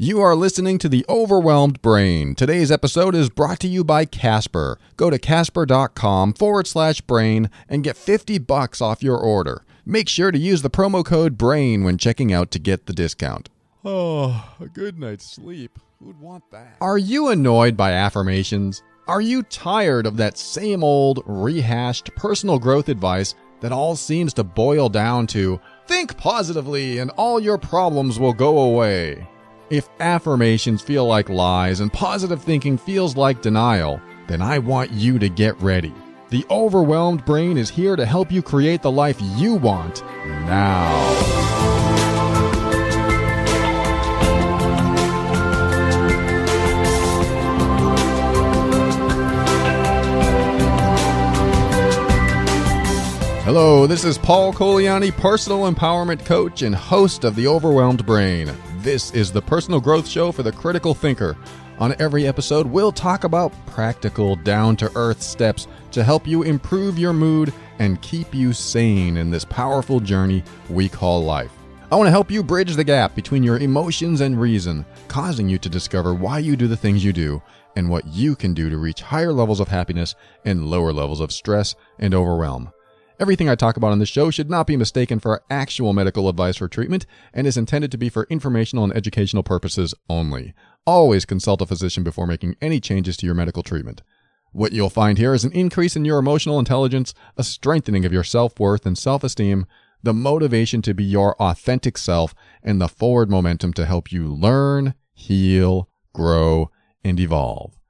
You are listening to The Overwhelmed Brain. Today's episode is brought to you by Casper. Go to casper.com forward slash brain and get 50 bucks off your order. Make sure to use the promo code BRAIN when checking out to get the discount. Oh, a good night's sleep. Who'd want that? Are you annoyed by affirmations? Are you tired of that same old, rehashed personal growth advice that all seems to boil down to think positively and all your problems will go away? If affirmations feel like lies and positive thinking feels like denial, then I want you to get ready. The overwhelmed brain is here to help you create the life you want now. Hello, this is Paul Colaianni, personal empowerment coach and host of The Overwhelmed Brain. This is the personal growth show for the critical thinker. On every episode, we'll talk about practical, down to earth steps to help you improve your mood and keep you sane in this powerful journey we call life. I want to help you bridge the gap between your emotions and reason, causing you to discover why you do the things you do and what you can do to reach higher levels of happiness and lower levels of stress and overwhelm. Everything I talk about on this show should not be mistaken for actual medical advice or treatment and is intended to be for informational and educational purposes only. Always consult a physician before making any changes to your medical treatment. What you'll find here is an increase in your emotional intelligence, a strengthening of your self worth and self esteem, the motivation to be your authentic self, and the forward momentum to help you learn, heal, grow, and evolve.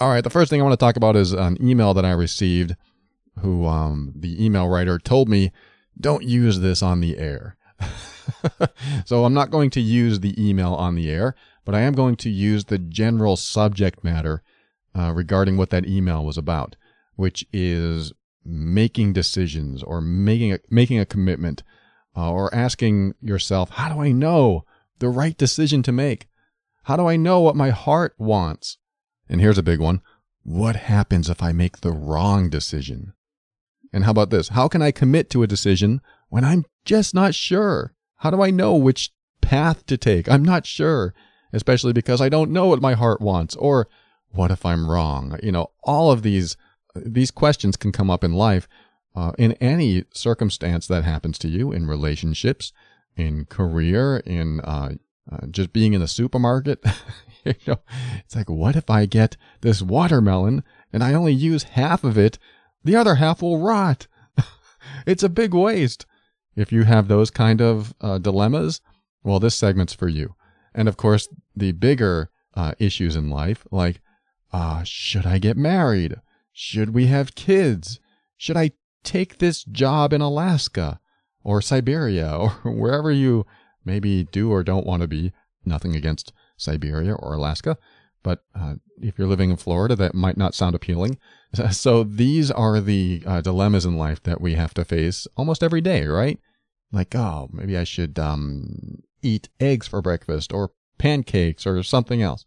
All right, the first thing I want to talk about is an email that I received who um, the email writer told me, don't use this on the air. so I'm not going to use the email on the air, but I am going to use the general subject matter uh, regarding what that email was about, which is making decisions or making a, making a commitment uh, or asking yourself, how do I know the right decision to make? How do I know what my heart wants? And here's a big one. What happens if I make the wrong decision? And how about this? How can I commit to a decision when I'm just not sure? How do I know which path to take? I'm not sure, especially because I don't know what my heart wants. Or what if I'm wrong? You know, all of these these questions can come up in life, uh, in any circumstance that happens to you, in relationships, in career, in uh, uh, just being in the supermarket. you know, it's like, what if I get this watermelon and I only use half of it the other half will rot. it's a big waste. If you have those kind of uh, dilemmas, well, this segment's for you. And of course, the bigger uh, issues in life, like, uh, should I get married? Should we have kids? Should I take this job in Alaska or Siberia or wherever you maybe do or don't want to be? Nothing against Siberia or Alaska. But uh, if you're living in Florida, that might not sound appealing. So these are the uh, dilemmas in life that we have to face almost every day, right? Like, oh, maybe I should um, eat eggs for breakfast or pancakes or something else.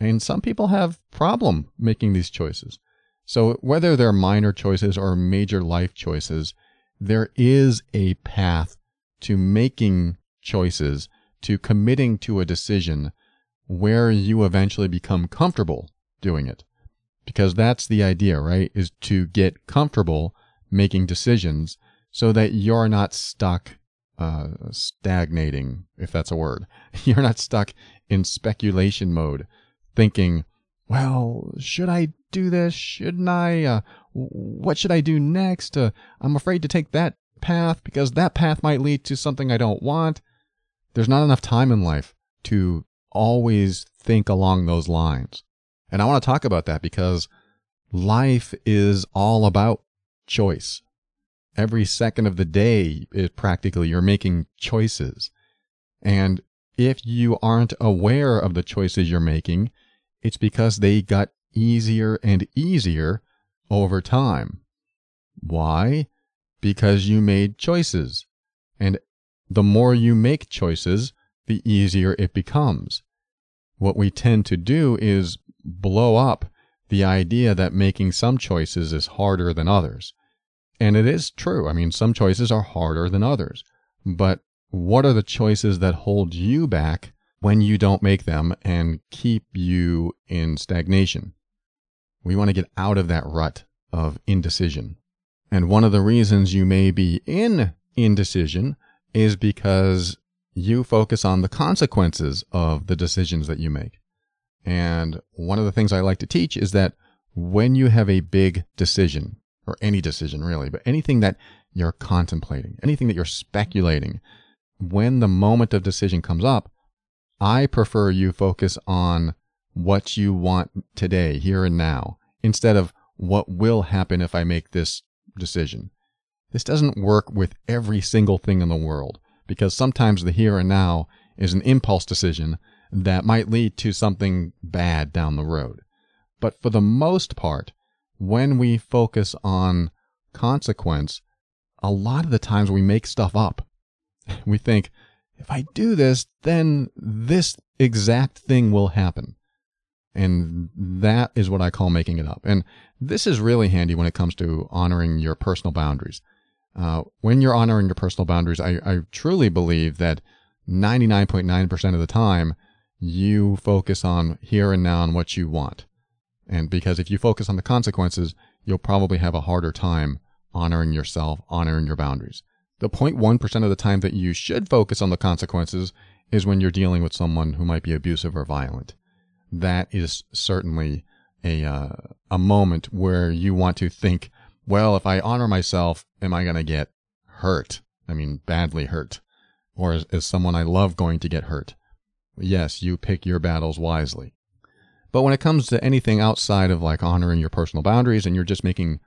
And some people have problem making these choices. So whether they're minor choices or major life choices, there is a path to making choices, to committing to a decision where you eventually become comfortable doing it. Because that's the idea, right? Is to get comfortable making decisions so that you're not stuck uh, stagnating, if that's a word. You're not stuck in speculation mode, thinking, well, should I do this? Shouldn't I? Uh, what should I do next? Uh, I'm afraid to take that path because that path might lead to something I don't want. There's not enough time in life to always think along those lines. And I want to talk about that because life is all about choice. Every second of the day is practically you're making choices. And if you aren't aware of the choices you're making, it's because they got easier and easier over time. Why? Because you made choices. And the more you make choices, the easier it becomes. What we tend to do is blow up the idea that making some choices is harder than others. And it is true. I mean, some choices are harder than others. But what are the choices that hold you back when you don't make them and keep you in stagnation. We want to get out of that rut of indecision. And one of the reasons you may be in indecision is because you focus on the consequences of the decisions that you make. And one of the things I like to teach is that when you have a big decision, or any decision really, but anything that you're contemplating, anything that you're speculating, when the moment of decision comes up, I prefer you focus on what you want today, here and now, instead of what will happen if I make this decision. This doesn't work with every single thing in the world because sometimes the here and now is an impulse decision that might lead to something bad down the road. But for the most part, when we focus on consequence, a lot of the times we make stuff up. We think, if I do this, then this exact thing will happen. And that is what I call making it up. And this is really handy when it comes to honoring your personal boundaries. Uh, when you're honoring your personal boundaries, I, I truly believe that 99.9% of the time, you focus on here and now and what you want. And because if you focus on the consequences, you'll probably have a harder time honoring yourself, honoring your boundaries. The 0.1% of the time that you should focus on the consequences is when you're dealing with someone who might be abusive or violent that is certainly a uh, a moment where you want to think, well, if I honor myself, am I going to get hurt? I mean, badly hurt, or is, is someone I love going to get hurt? Yes, you pick your battles wisely. But when it comes to anything outside of like honoring your personal boundaries and you're just making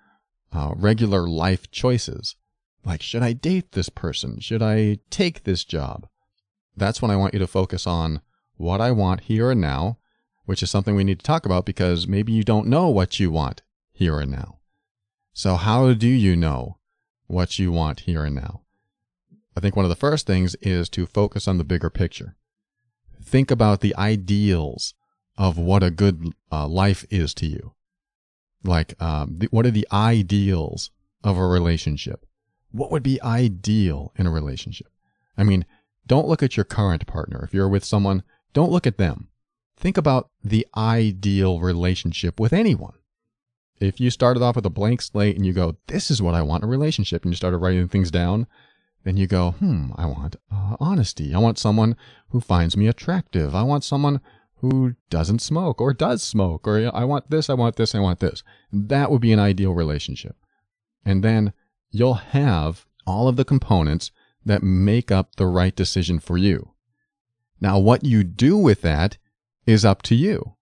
uh, regular life choices, like should I date this person? Should I take this job? That's when I want you to focus on what I want here and now which is something we need to talk about because maybe you don't know what you want here and now. So, how do you know what you want here and now? I think one of the first things is to focus on the bigger picture. Think about the ideals of what a good uh, life is to you. Like, um, the, what are the ideals of a relationship? What would be ideal in a relationship? I mean, don't look at your current partner. If you're with someone, don't look at them think about the ideal relationship with anyone. If you started off with a blank slate and you go, This is what I want a relationship, and you started writing things down, then you go, Hmm, I want uh, honesty. I want someone who finds me attractive. I want someone who doesn't smoke or does smoke, or I want this, I want this, I want this. That would be an ideal relationship. And then you'll have all of the components that make up the right decision for you. Now, what you do with that is up to you.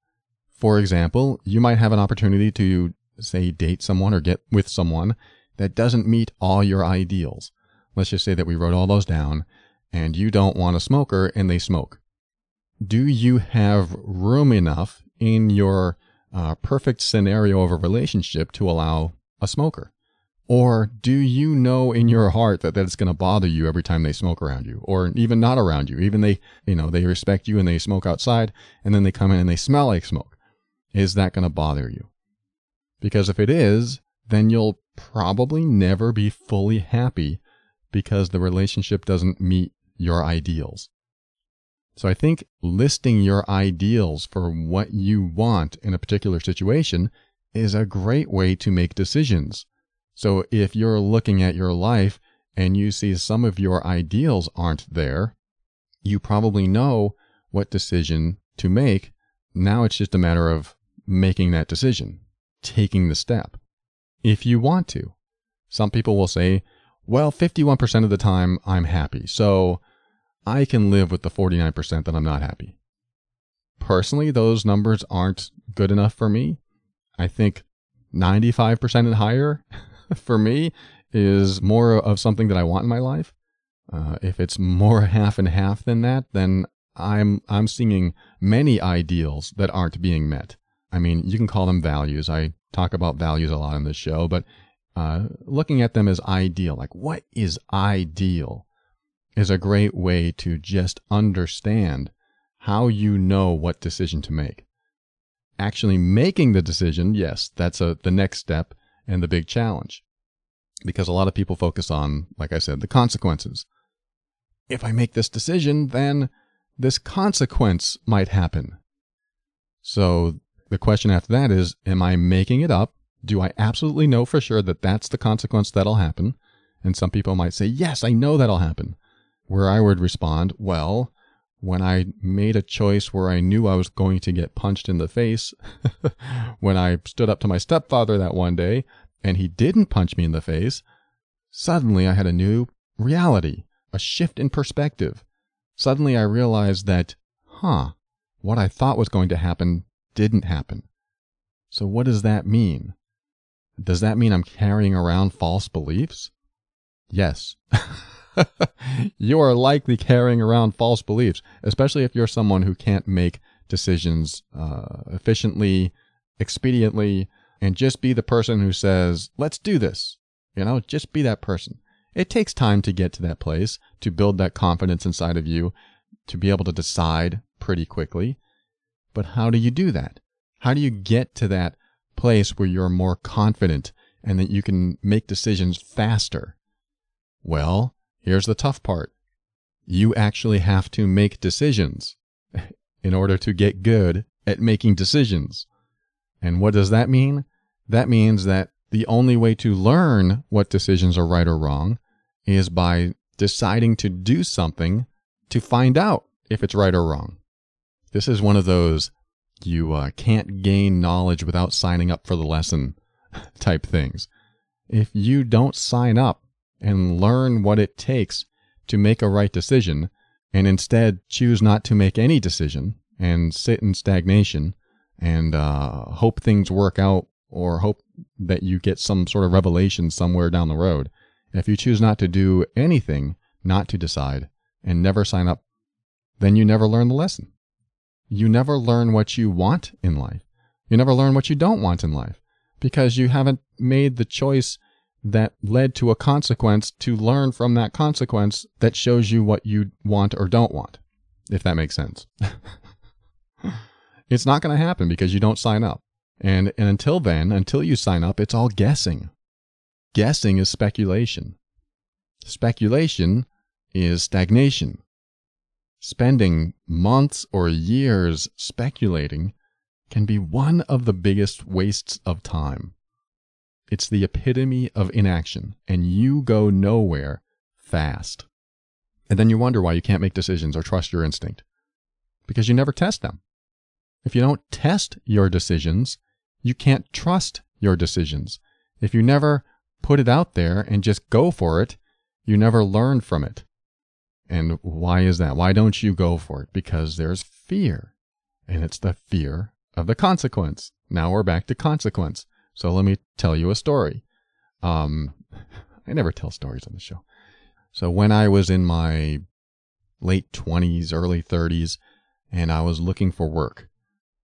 For example, you might have an opportunity to, say, date someone or get with someone that doesn't meet all your ideals. Let's just say that we wrote all those down and you don't want a smoker and they smoke. Do you have room enough in your uh, perfect scenario of a relationship to allow a smoker? Or do you know in your heart that that's going to bother you every time they smoke around you or even not around you? Even they, you know, they respect you and they smoke outside and then they come in and they smell like smoke. Is that going to bother you? Because if it is, then you'll probably never be fully happy because the relationship doesn't meet your ideals. So I think listing your ideals for what you want in a particular situation is a great way to make decisions so if you're looking at your life and you see some of your ideals aren't there, you probably know what decision to make. Now it's just a matter of making that decision, taking the step. If you want to. Some people will say, well, 51% of the time I'm happy, so I can live with the 49% that I'm not happy. Personally, those numbers aren't good enough for me. I think 95% and higher for me is more of something that I want in my life. Uh, if it's more half and half than that, then I'm I'm seeing many ideals that aren't being met. I mean, you can call them values. I talk about values a lot on this show, but uh, looking at them as ideal, like what is ideal, is a great way to just understand how you know what decision to make. Actually making the decision, yes, that's a, the next step and the big challenge. Because a lot of people focus on, like I said, the consequences. If I make this decision, then this consequence might happen. So the question after that is, am I making it up? Do I absolutely know for sure that that's the consequence that'll happen? And some people might say, yes, I know that'll happen. Where I would respond, well, when I made a choice where I knew I was going to get punched in the face, when I stood up to my stepfather that one day and he didn't punch me in the face, suddenly I had a new reality, a shift in perspective. Suddenly I realized that, huh, what I thought was going to happen didn't happen. So what does that mean? Does that mean I'm carrying around false beliefs? Yes. you are likely carrying around false beliefs, especially if you're someone who can't make decisions uh, efficiently, expediently, and just be the person who says, let's do this. You know, just be that person. It takes time to get to that place, to build that confidence inside of you, to be able to decide pretty quickly. But how do you do that? How do you get to that place where you're more confident and that you can make decisions faster? Well, here's the tough part. You actually have to make decisions in order to get good at making decisions. And what does that mean? That means that the only way to learn what decisions are right or wrong is by deciding to do something to find out if it's right or wrong. This is one of those you uh, can't gain knowledge without signing up for the lesson type things. If you don't sign up and learn what it takes to make a right decision, and instead choose not to make any decision and sit in stagnation and uh, hope things work out or hope that you get some sort of revelation somewhere down the road, if you choose not to do anything, not to decide, and never sign up, then you never learn the lesson. You never learn what you want in life. You never learn what you don't want in life because you haven't made the choice that led to a consequence to learn from that consequence that shows you what you want or don't want, if that makes sense. it's not going to happen because you don't sign up. And, and until then, until you sign up, it's all guessing. Guessing is speculation. Speculation is stagnation. Spending months or years speculating can be one of the biggest wastes of time. It's the epitome of inaction, and you go nowhere fast. And then you wonder why you can't make decisions or trust your instinct. Because you never test them. If you don't test your decisions, you can't trust your decisions. If you never put it out there and just go for it, you never learn from it. And why is that? Why don't you go for it? Because there's fear. And it's the fear of the consequence. Now we're back to consequence. So let me tell you a story. Um, I never tell stories on the show. So when I was in my late 20s, early 30s, and I was looking for work,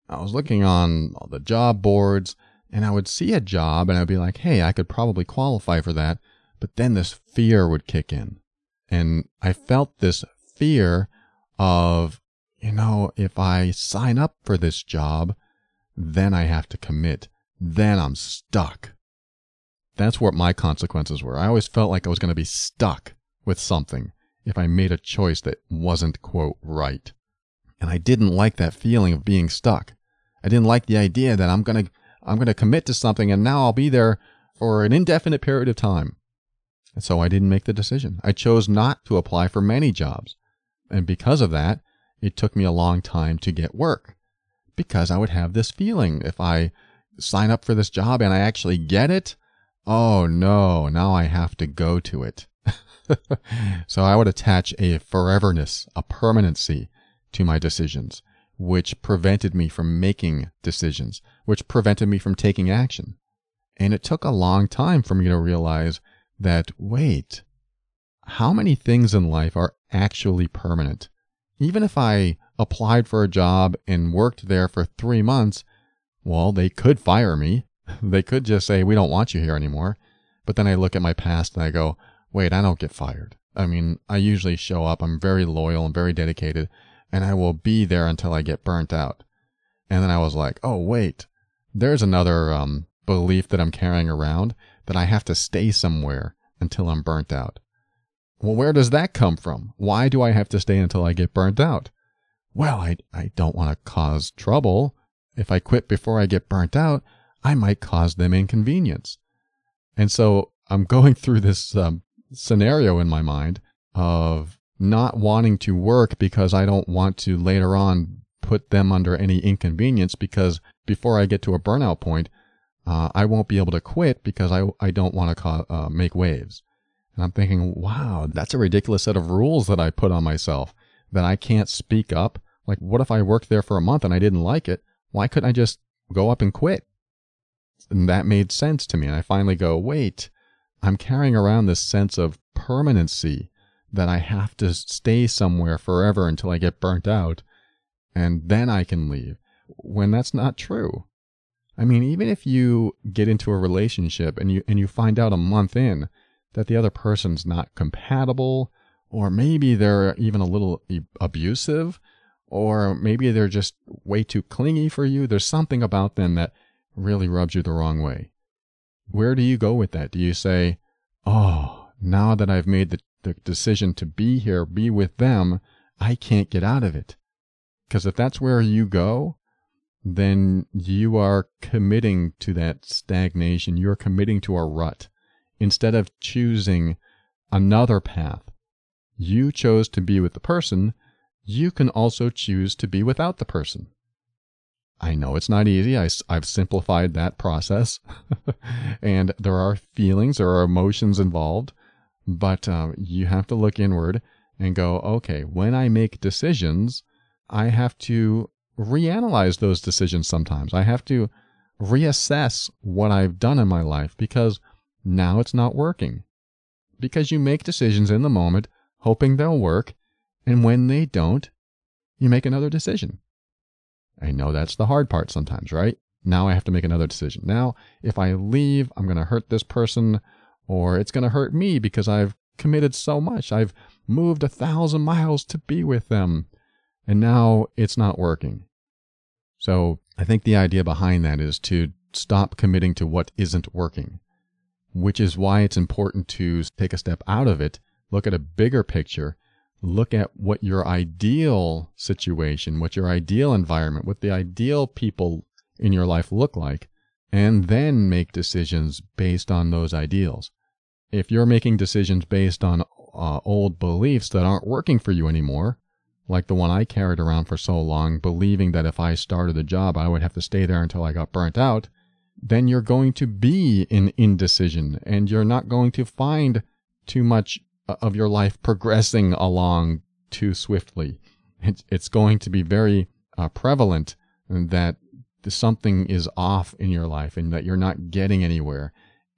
I was looking on all the job boards and I would see a job and I'd be like, hey, I could probably qualify for that. But then this fear would kick in. And I felt this fear of, you know, if I sign up for this job, then I have to commit. Then I'm stuck. That's what my consequences were. I always felt like I was going to be stuck with something if I made a choice that wasn't, quote, right. And I didn't like that feeling of being stuck. I didn't like the idea that I'm going to I'm going to commit to something and now I'll be there for an indefinite period of time. And so I didn't make the decision. I chose not to apply for many jobs. And because of that, it took me a long time to get work because I would have this feeling if I sign up for this job and I actually get it, oh no, now I have to go to it. so I would attach a foreverness, a permanency to my decisions which prevented me from making decisions, which prevented me from taking action. And it took a long time for me to realize that, wait, how many things in life are actually permanent? Even if I applied for a job and worked there for three months, well, they could fire me. They could just say, we don't want you here anymore. But then I look at my past and I go, wait, I don't get fired. I mean, I usually show up. I'm very loyal and very dedicated and I will be there until I get burnt out. And then I was like, oh, wait, there's another um, belief that I'm carrying around that I have to stay somewhere until I'm burnt out. Well, where does that come from? Why do I have to stay until I get burnt out? well, I, I don't want to cause trouble. If I quit before I get burnt out, I might cause them inconvenience. And so I'm going through this um, scenario in my mind of not wanting to work because I don't want to later on put them under any inconvenience because before I get to a burnout point, uh, I won't be able to quit because I, I don't want to uh, make waves. And I'm thinking, wow, that's a ridiculous set of rules that I put on myself that I can't speak up. Like, what if I worked there for a month and I didn't like it? Why couldn't I just go up and quit? And that made sense to me. And I finally go, wait, I'm carrying around this sense of permanency that I have to stay somewhere forever until I get burnt out and then I can leave when that's not true. I mean, even if you get into a relationship and you and you find out a month in that the other person's not compatible or maybe they're even a little abusive or maybe they're just way too clingy for you, there's something about them that really rubs you the wrong way. Where do you go with that? Do you say, "Oh, now that I've made the the decision to be here, be with them, I can't get out of it. Because if that's where you go, then you are committing to that stagnation. You're committing to a rut. Instead of choosing another path, you chose to be with the person. You can also choose to be without the person. I know it's not easy. I, have simplified that process. and there are feelings, there are emotions involved. But uh, you have to look inward and go, okay, when I make decisions, I have to reanalyze those decisions sometimes. I have to reassess what I've done in my life because now it's not working. Because you make decisions in the moment, hoping they'll work, and when they don't, you make another decision. I know that's the hard part sometimes, right? Now I have to make another decision. Now, if I leave, I'm going to hurt this person or it's going to hurt me because I've committed so much. I've moved a thousand miles to be with them, and now it's not working. So I think the idea behind that is to stop committing to what isn't working, which is why it's important to take a step out of it, look at a bigger picture, look at what your ideal situation, what your ideal environment, what the ideal people in your life look like, and then make decisions based on those ideals. If you're making decisions based on uh, old beliefs that aren't working for you anymore, like the one I carried around for so long, believing that if I started a job, I would have to stay there until I got burnt out, then you're going to be in indecision and you're not going to find too much uh, of your life progressing along too swiftly. It's, going to be very uh, prevalent that something is off in your life and that you're not getting anywhere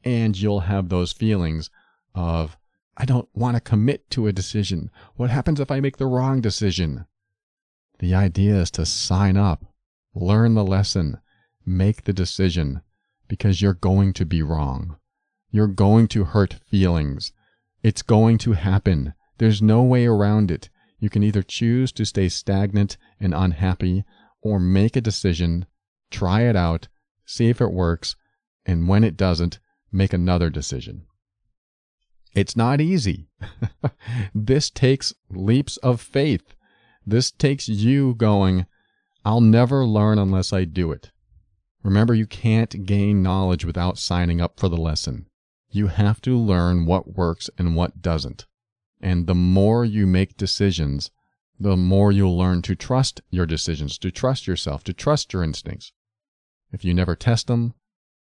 and you'll have those feelings of, I don't want to commit to a decision. What happens if I make the wrong decision? The idea is to sign up, learn the lesson, make the decision, because you're going to be wrong. You're going to hurt feelings. It's going to happen. There's no way around it. You can either choose to stay stagnant and unhappy or make a decision, try it out, see if it works, and when it doesn't, make another decision. It's not easy. this takes leaps of faith. This takes you going, I'll never learn unless I do it. Remember, you can't gain knowledge without signing up for the lesson. You have to learn what works and what doesn't. And the more you make decisions, the more you'll learn to trust your decisions, to trust yourself, to trust your instincts. If you never test them,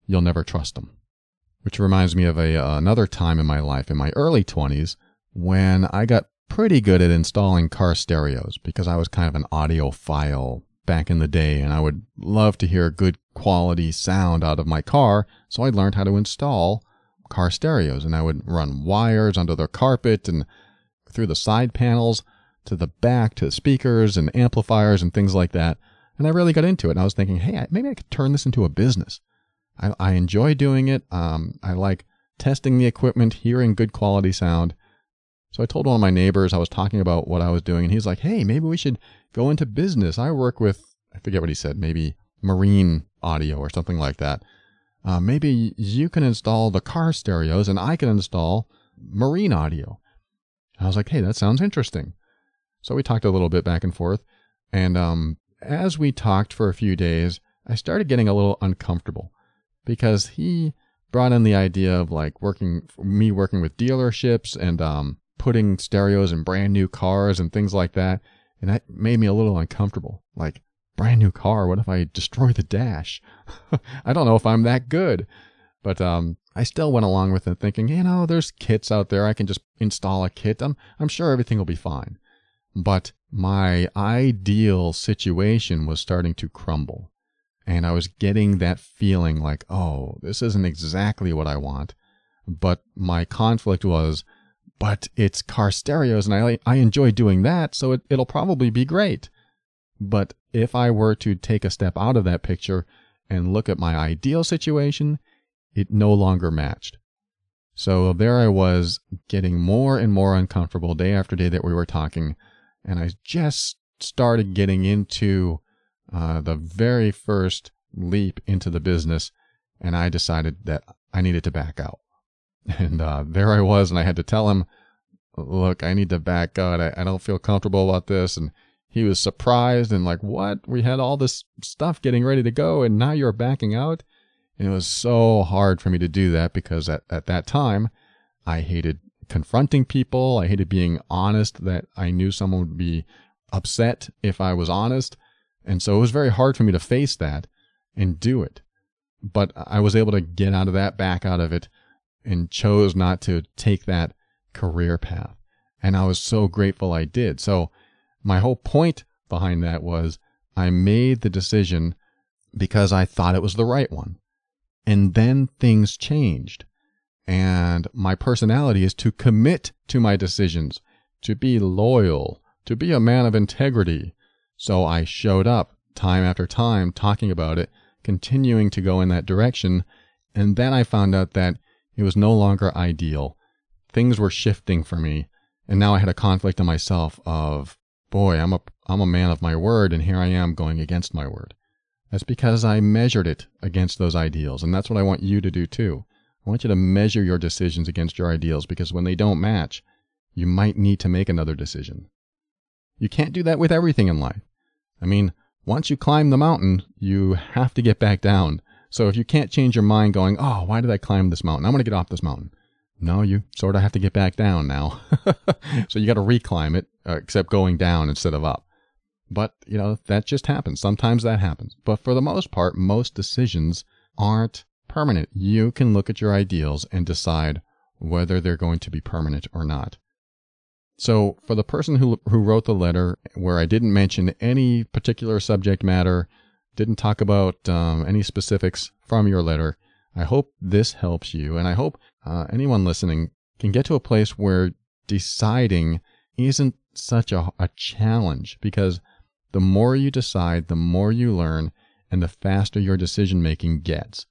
you'll never trust them which reminds me of a, uh, another time in my life in my early 20s when I got pretty good at installing car stereos because I was kind of an audiophile back in the day and I would love to hear good quality sound out of my car. So I learned how to install car stereos and I would run wires under the carpet and through the side panels to the back to the speakers and amplifiers and things like that. And I really got into it and I was thinking, hey, maybe I could turn this into a business. I, I enjoy doing it. Um, I like testing the equipment, hearing good quality sound. So I told one of my neighbors I was talking about what I was doing, and he's like, "Hey, maybe we should go into business. I work with I forget what he said, maybe marine audio or something like that. Uh, maybe you can install the car stereos, and I can install marine audio." I was like, "Hey, that sounds interesting." So we talked a little bit back and forth. And um, as we talked for a few days, I started getting a little uncomfortable because he brought in the idea of like working, me working with dealerships and um, putting stereos in brand new cars and things like that. And that made me a little uncomfortable. Like, brand new car, what if I destroy the dash? I don't know if I'm that good. But um, I still went along with it thinking, you know, there's kits out there. I can just install a kit. I'm, I'm sure everything will be fine. But my ideal situation was starting to crumble. And I was getting that feeling like, oh, this isn't exactly what I want. But my conflict was, but it's car stereos and I, I enjoy doing that, so it, it'll probably be great. But if I were to take a step out of that picture and look at my ideal situation, it no longer matched. So there I was getting more and more uncomfortable day after day that we were talking. And I just started getting into uh, the very first leap into the business. And I decided that I needed to back out. And uh, there I was, and I had to tell him, look, I need to back out. I, I don't feel comfortable about this. And he was surprised and like, what? We had all this stuff getting ready to go, and now you're backing out? And it was so hard for me to do that because at, at that time, I hated confronting people. I hated being honest that I knew someone would be upset if I was honest. And so it was very hard for me to face that and do it. But I was able to get out of that, back out of it, and chose not to take that career path. And I was so grateful I did. So my whole point behind that was I made the decision because I thought it was the right one. And then things changed. And my personality is to commit to my decisions, to be loyal, to be a man of integrity. So I showed up time after time talking about it, continuing to go in that direction. And then I found out that it was no longer ideal. Things were shifting for me. And now I had a conflict in myself of, boy, I'm a, I'm a man of my word, and here I am going against my word. That's because I measured it against those ideals. And that's what I want you to do too. I want you to measure your decisions against your ideals because when they don't match, you might need to make another decision. You can't do that with everything in life. I mean, once you climb the mountain, you have to get back down. So if you can't change your mind going, oh, why did I climb this mountain? I'm going to get off this mountain. No, you sort of have to get back down now. so you got to reclimb it, uh, except going down instead of up. But, you know, that just happens. Sometimes that happens. But for the most part, most decisions aren't permanent. You can look at your ideals and decide whether they're going to be permanent or not. So, for the person who, who wrote the letter, where I didn't mention any particular subject matter, didn't talk about um, any specifics from your letter, I hope this helps you. And I hope uh, anyone listening can get to a place where deciding isn't such a, a challenge because the more you decide, the more you learn, and the faster your decision making gets.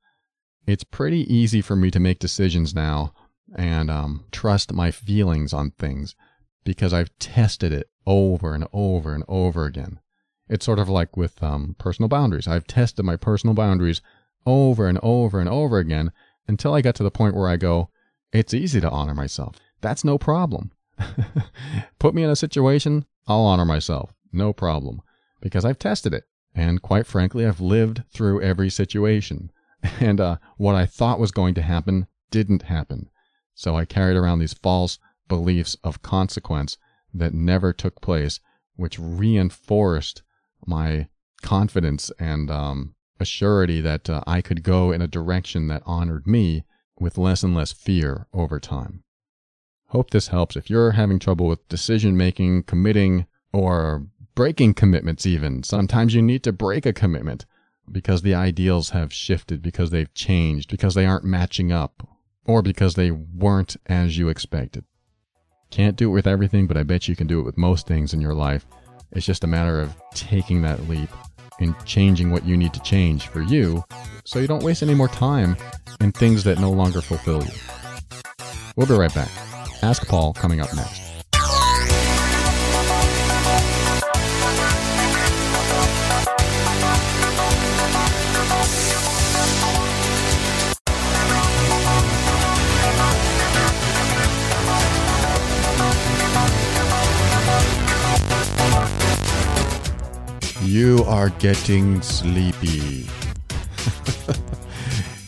It's pretty easy for me to make decisions now and um, trust my feelings on things because I've tested it over and over and over again. It's sort of like with um, personal boundaries. I've tested my personal boundaries over and over and over again until I got to the point where I go, it's easy to honor myself. That's no problem. Put me in a situation, I'll honor myself. No problem because I've tested it. And quite frankly, I've lived through every situation. And uh, what I thought was going to happen didn't happen. So I carried around these false beliefs of consequence that never took place, which reinforced my confidence and um, assurity that uh, I could go in a direction that honored me with less and less fear over time. Hope this helps. If you're having trouble with decision making, committing, or breaking commitments, even. Sometimes you need to break a commitment because the ideals have shifted, because they've changed, because they aren't matching up, or because they weren't as you expected. Can't do it with everything, but I bet you can do it with most things in your life. It's just a matter of taking that leap and changing what you need to change for you so you don't waste any more time in things that no longer fulfill you. We'll be right back. Ask Paul coming up next. Are getting sleepy.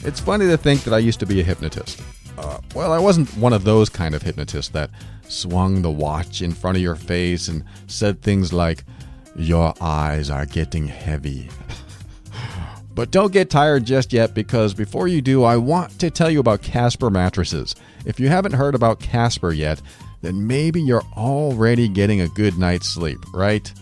it's funny to think that I used to be a hypnotist. Uh, well, I wasn't one of those kind of hypnotists that swung the watch in front of your face and said things like, Your eyes are getting heavy. but don't get tired just yet because before you do, I want to tell you about Casper mattresses. If you haven't heard about Casper yet, then maybe you're already getting a good night's sleep, right?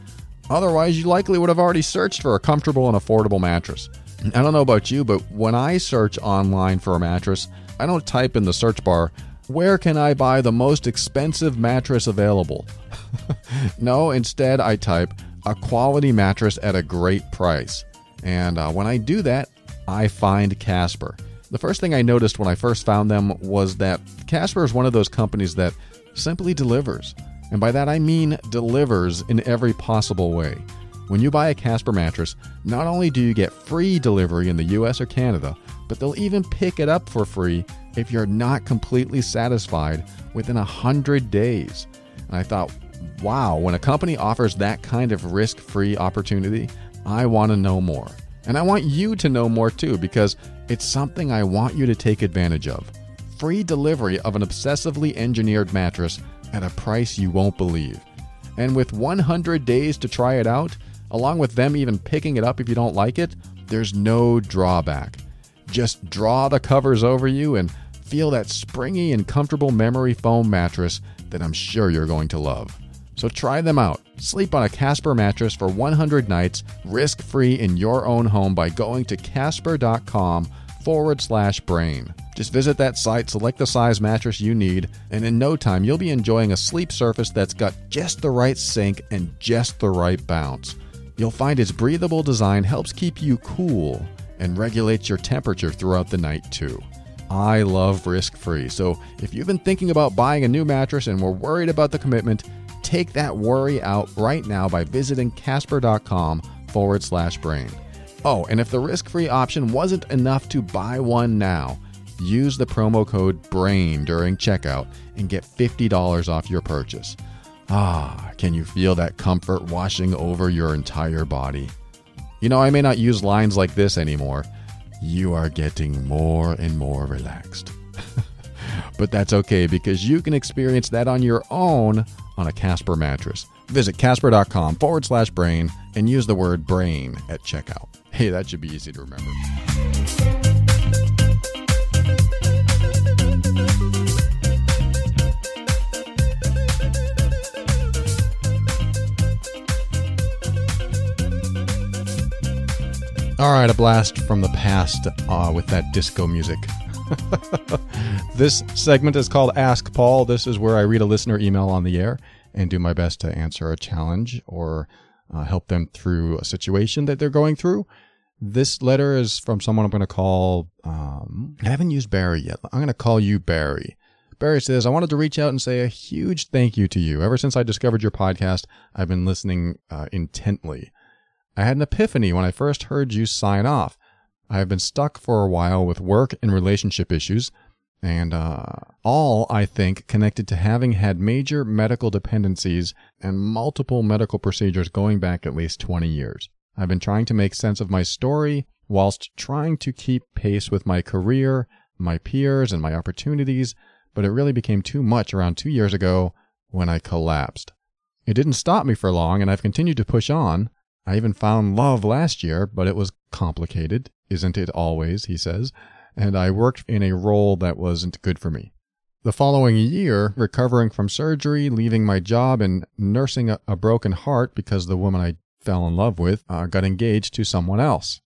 Otherwise, you likely would have already searched for a comfortable and affordable mattress. I don't know about you, but when I search online for a mattress, I don't type in the search bar, where can I buy the most expensive mattress available? no, instead I type, a quality mattress at a great price. And uh, when I do that, I find Casper. The first thing I noticed when I first found them was that Casper is one of those companies that simply delivers. And by that I mean delivers in every possible way. When you buy a Casper mattress, not only do you get free delivery in the US or Canada, but they'll even pick it up for free if you're not completely satisfied within 100 days. And I thought, wow, when a company offers that kind of risk free opportunity, I want to know more. And I want you to know more too, because it's something I want you to take advantage of. Free delivery of an obsessively engineered mattress at a price you won't believe. And with 100 days to try it out, along with them even picking it up if you don't like it, there's no drawback. Just draw the covers over you and feel that springy and comfortable memory foam mattress that I'm sure you're going to love. So try them out. Sleep on a Casper mattress for 100 nights, risk free in your own home by going to casper.com forward slash brain. Just visit that site, select the size mattress you need, and in no time you'll be enjoying a sleep surface that's got just the right sink and just the right bounce. You'll find its breathable design helps keep you cool and regulates your temperature throughout the night, too. I love risk free, so if you've been thinking about buying a new mattress and were worried about the commitment, take that worry out right now by visiting casper.com forward slash brain. Oh, and if the risk free option wasn't enough to buy one now, use the promo code BRAIN during checkout and get $50 off your purchase. Ah, can you feel that comfort washing over your entire body? You know, I may not use lines like this anymore. You are getting more and more relaxed. but that's okay because you can experience that on your own on a Casper mattress. Visit casper.com forward slash brain and use the word brain at checkout. Hey, that should be easy to remember. All right, a blast from the past uh, with that disco music. this segment is called Ask Paul. This is where I read a listener email on the air and do my best to answer a challenge or uh, help them through a situation that they're going through. This letter is from someone I'm going to call, um, I haven't used Barry yet. I'm going to call you Barry. Barry says, I wanted to reach out and say a huge thank you to you. Ever since I discovered your podcast, I've been listening uh, intently. I had an epiphany when I first heard you sign off. I have been stuck for a while with work and relationship issues, and uh, all, I think, connected to having had major medical dependencies and multiple medical procedures going back at least 20 years. I've been trying to make sense of my story whilst trying to keep pace with my career, my peers, and my opportunities, but it really became too much around two years ago when I collapsed. It didn't stop me for long, and I've continued to push on. I even found love last year, but it was complicated. Isn't it always, he says. And I worked in a role that wasn't good for me. The following year, recovering from surgery, leaving my job, and nursing a, a broken heart because the woman I fell in love with uh, got engaged to someone else.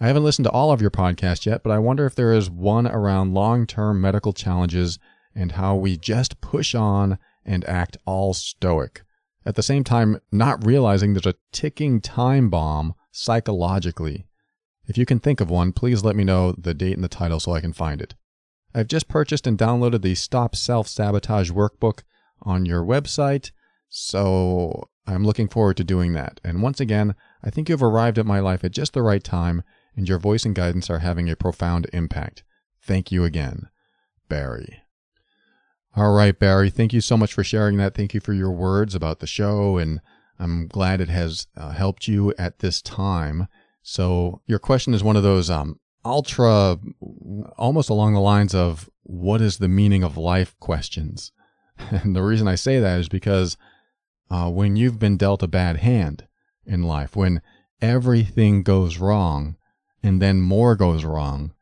I haven't listened to all of your podcasts yet, but I wonder if there is one around long term medical challenges and how we just push on and act all stoic at the same time not realizing there's a ticking time bomb psychologically. If you can think of one, please let me know the date and the title so I can find it. I've just purchased and downloaded the Stop Self Sabotage workbook on your website, so I'm looking forward to doing that. And once again, I think you've arrived at my life at just the right time, and your voice and guidance are having a profound impact. Thank you again, Barry. All right, Barry, thank you so much for sharing that. Thank you for your words about the show. And I'm glad it has uh, helped you at this time. So your question is one of those um, ultra, almost along the lines of what is the meaning of life questions. And the reason I say that is because uh, when you've been dealt a bad hand in life, when everything goes wrong and then more goes wrong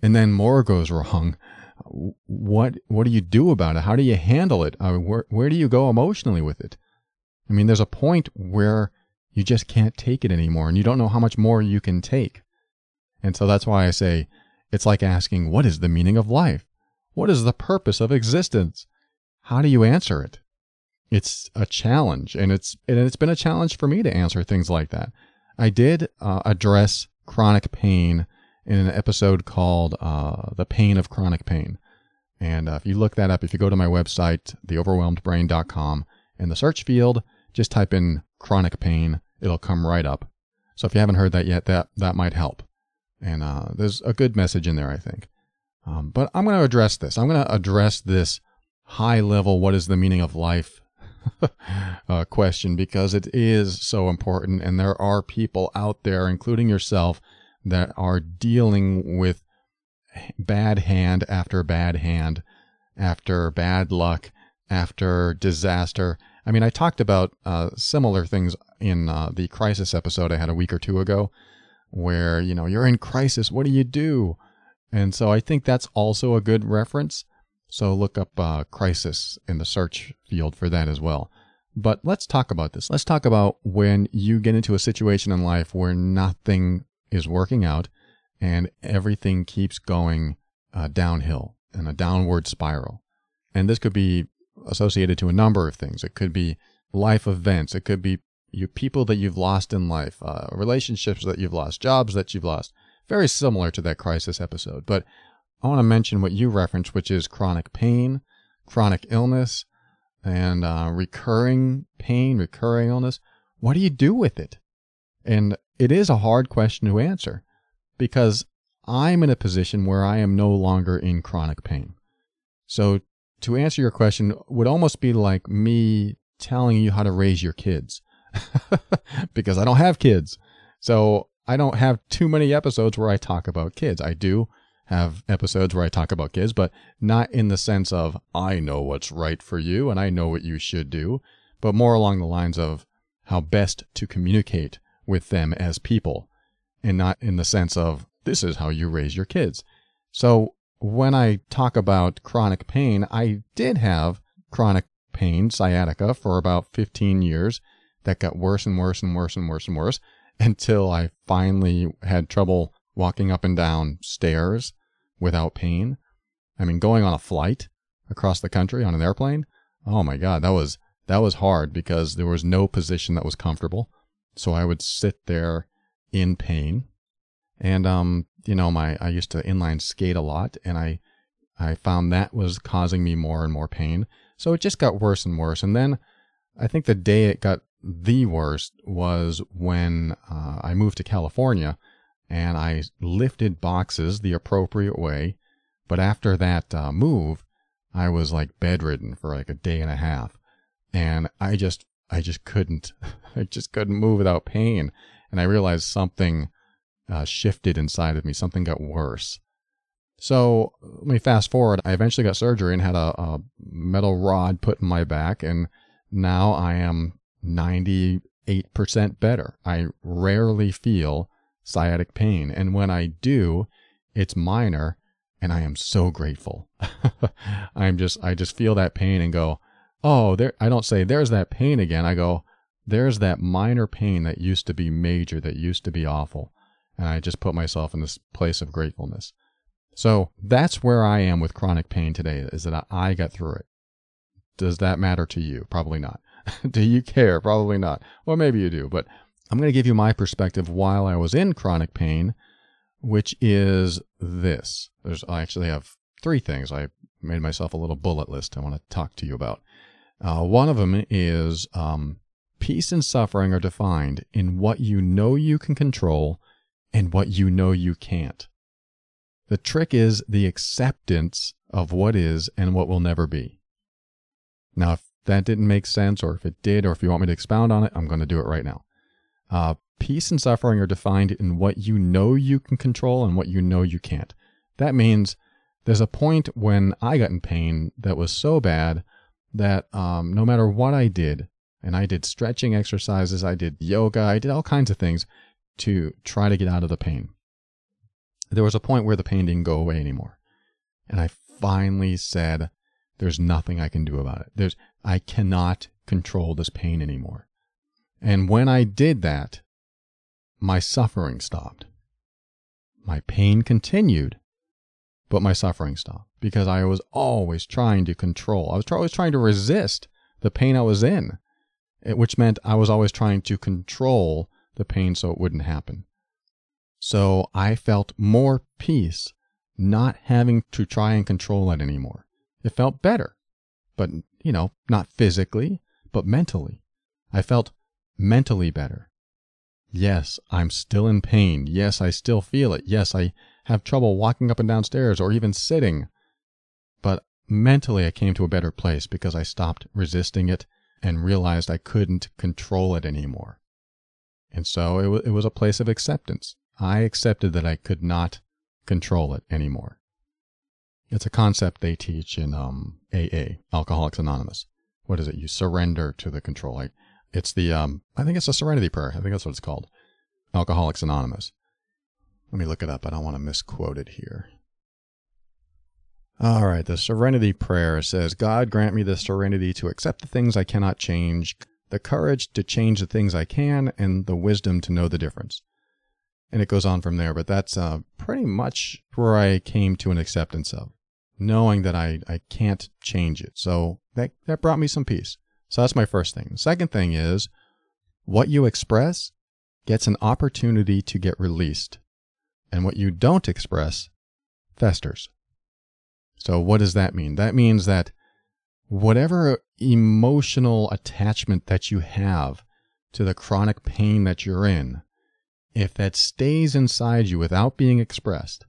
and then more goes wrong, what what do you do about it? How do you handle it? Uh, where where do you go emotionally with it? I mean, there's a point where you just can't take it anymore and you don't know how much more you can take. And so that's why I say it's like asking, what is the meaning of life? What is the purpose of existence? How do you answer it? It's a challenge, and it's and it's been a challenge for me to answer things like that. I did uh, address chronic pain in an episode called uh, "The Pain of Chronic Pain," and uh, if you look that up, if you go to my website, theoverwhelmedbrain.com, in the search field, just type in chronic pain, it'll come right up. So if you haven't heard that yet, that that might help. And uh, there's a good message in there, I think. Um, but I'm going to address this. I'm going to address this high level, what is the meaning of life uh, question because it is so important. And there are people out there, including yourself, that are dealing with bad hand after bad hand, after bad luck, after disaster. I mean, I talked about uh, similar things in uh, the crisis episode I had a week or two ago, where, you know, you're in crisis. What do you do? And so I think that's also a good reference. So look up uh, crisis in the search field for that as well. But let's talk about this. Let's talk about when you get into a situation in life where nothing is working out and everything keeps going uh, downhill in a downward spiral. And this could be associated to a number of things. It could be life events. It could be you people that you've lost in life, uh, relationships that you've lost, jobs that you've lost. Very similar to that crisis episode. But I want to mention what you referenced, which is chronic pain, chronic illness, and uh, recurring pain, recurring illness. What do you do with it? And it is a hard question to answer because I'm in a position where I am no longer in chronic pain. So to answer your question would almost be like me telling you how to raise your kids because I don't have kids. So I don't have too many episodes where I talk about kids. I do have episodes where I talk about kids, but not in the sense of I know what's right for you and I know what you should do, but more along the lines of how best to communicate with them as people and not in the sense of this is how you raise your kids. So when I talk about chronic pain, I did have chronic pain, sciatica, for about 15 years. That got worse and worse and worse and worse and worse until I finally had trouble walking up and down stairs without pain. I mean, going on a flight across the country on an airplane. Oh my God, that was, that was hard because there was no position that was comfortable. So I would sit there in pain. And, um, you know, my I used to inline skate a lot, and I I found that was causing me more and more pain. So it just got worse and worse. And then I think the day it got the worst was when uh, I moved to California and I lifted boxes the appropriate way. But after that uh, move, I was like bedridden for like a day and a half, and I just I just couldn't I just couldn't move without pain. And I realized something uh, shifted inside of me. Something got worse. So let me fast forward. I eventually got surgery and had a, a metal rod put in my back, and now I am 98% better. I rarely feel sciatic pain. And when I do, it's minor, and I am so grateful. I'm just, I just feel that pain and go, oh, there, I don't say, there's that pain again. I go, there's that minor pain that used to be major, that used to be awful. And I just put myself in this place of gratefulness. So that's where I am with chronic pain today, is that I got through it. Does that matter to you? Probably not. do you care? Probably not. Or maybe you do, but I'm going to give you my perspective while I was in chronic pain, which is this. There's, I actually have three things. I made myself a little bullet list I want to talk to you about. Uh, one of them is um, peace and suffering are defined in what you know you can control and what you know you can't. The trick is the acceptance of what is and what will never be. Now, if that didn't make sense, or if it did, or if you want me to expound on it, I'm going to do it right now. Uh, peace and suffering are defined in what you know you can control and what you know you can't. That means there's a point when I got in pain that was so bad that um, no matter what I did, and I did stretching exercises, I did yoga, I did all kinds of things to try to get out of the pain. There was a point where the pain didn't go away anymore. And I finally said, there's nothing I can do about it. There's, I cannot control this pain anymore. And when I did that, my suffering stopped. My pain continued, but my suffering stopped because I was always trying to control. I was always trying to resist the pain I was in, eh, which meant I was always trying to control the pain so it wouldn't happen. So I felt more peace not having to try and control it anymore. It felt better, but, you know, not physically, but mentally. I felt mentally better. Yes, I'm still in pain. Yes, I still feel it. Yes, I have trouble walking up and down stairs or even sitting. But mentally, I came to a better place because I stopped resisting it and realized I couldn't control it anymore. And so it, w- it was a place of acceptance. I accepted that I could not control it anymore. It's a concept they teach in um, AA, Alcoholics Anonymous. What is it? You surrender to the control. It's the um, I think it's a Serenity Prayer. I think that's what it's called. Alcoholics Anonymous. Let me look it up. I don't want to misquote it here. All right, the Serenity Prayer says, God grant me the serenity to accept the things I cannot change, the courage to change the things I can, and the wisdom to know the difference. And it goes on from there, but that's uh, pretty much where I came to an acceptance of, knowing that I, I can't change it. So that, that brought me some peace. So that's my first thing. The second thing is what you express gets an opportunity to get released, and what you don't express festers. So, what does that mean? That means that whatever emotional attachment that you have to the chronic pain that you're in, if that stays inside you without being expressed,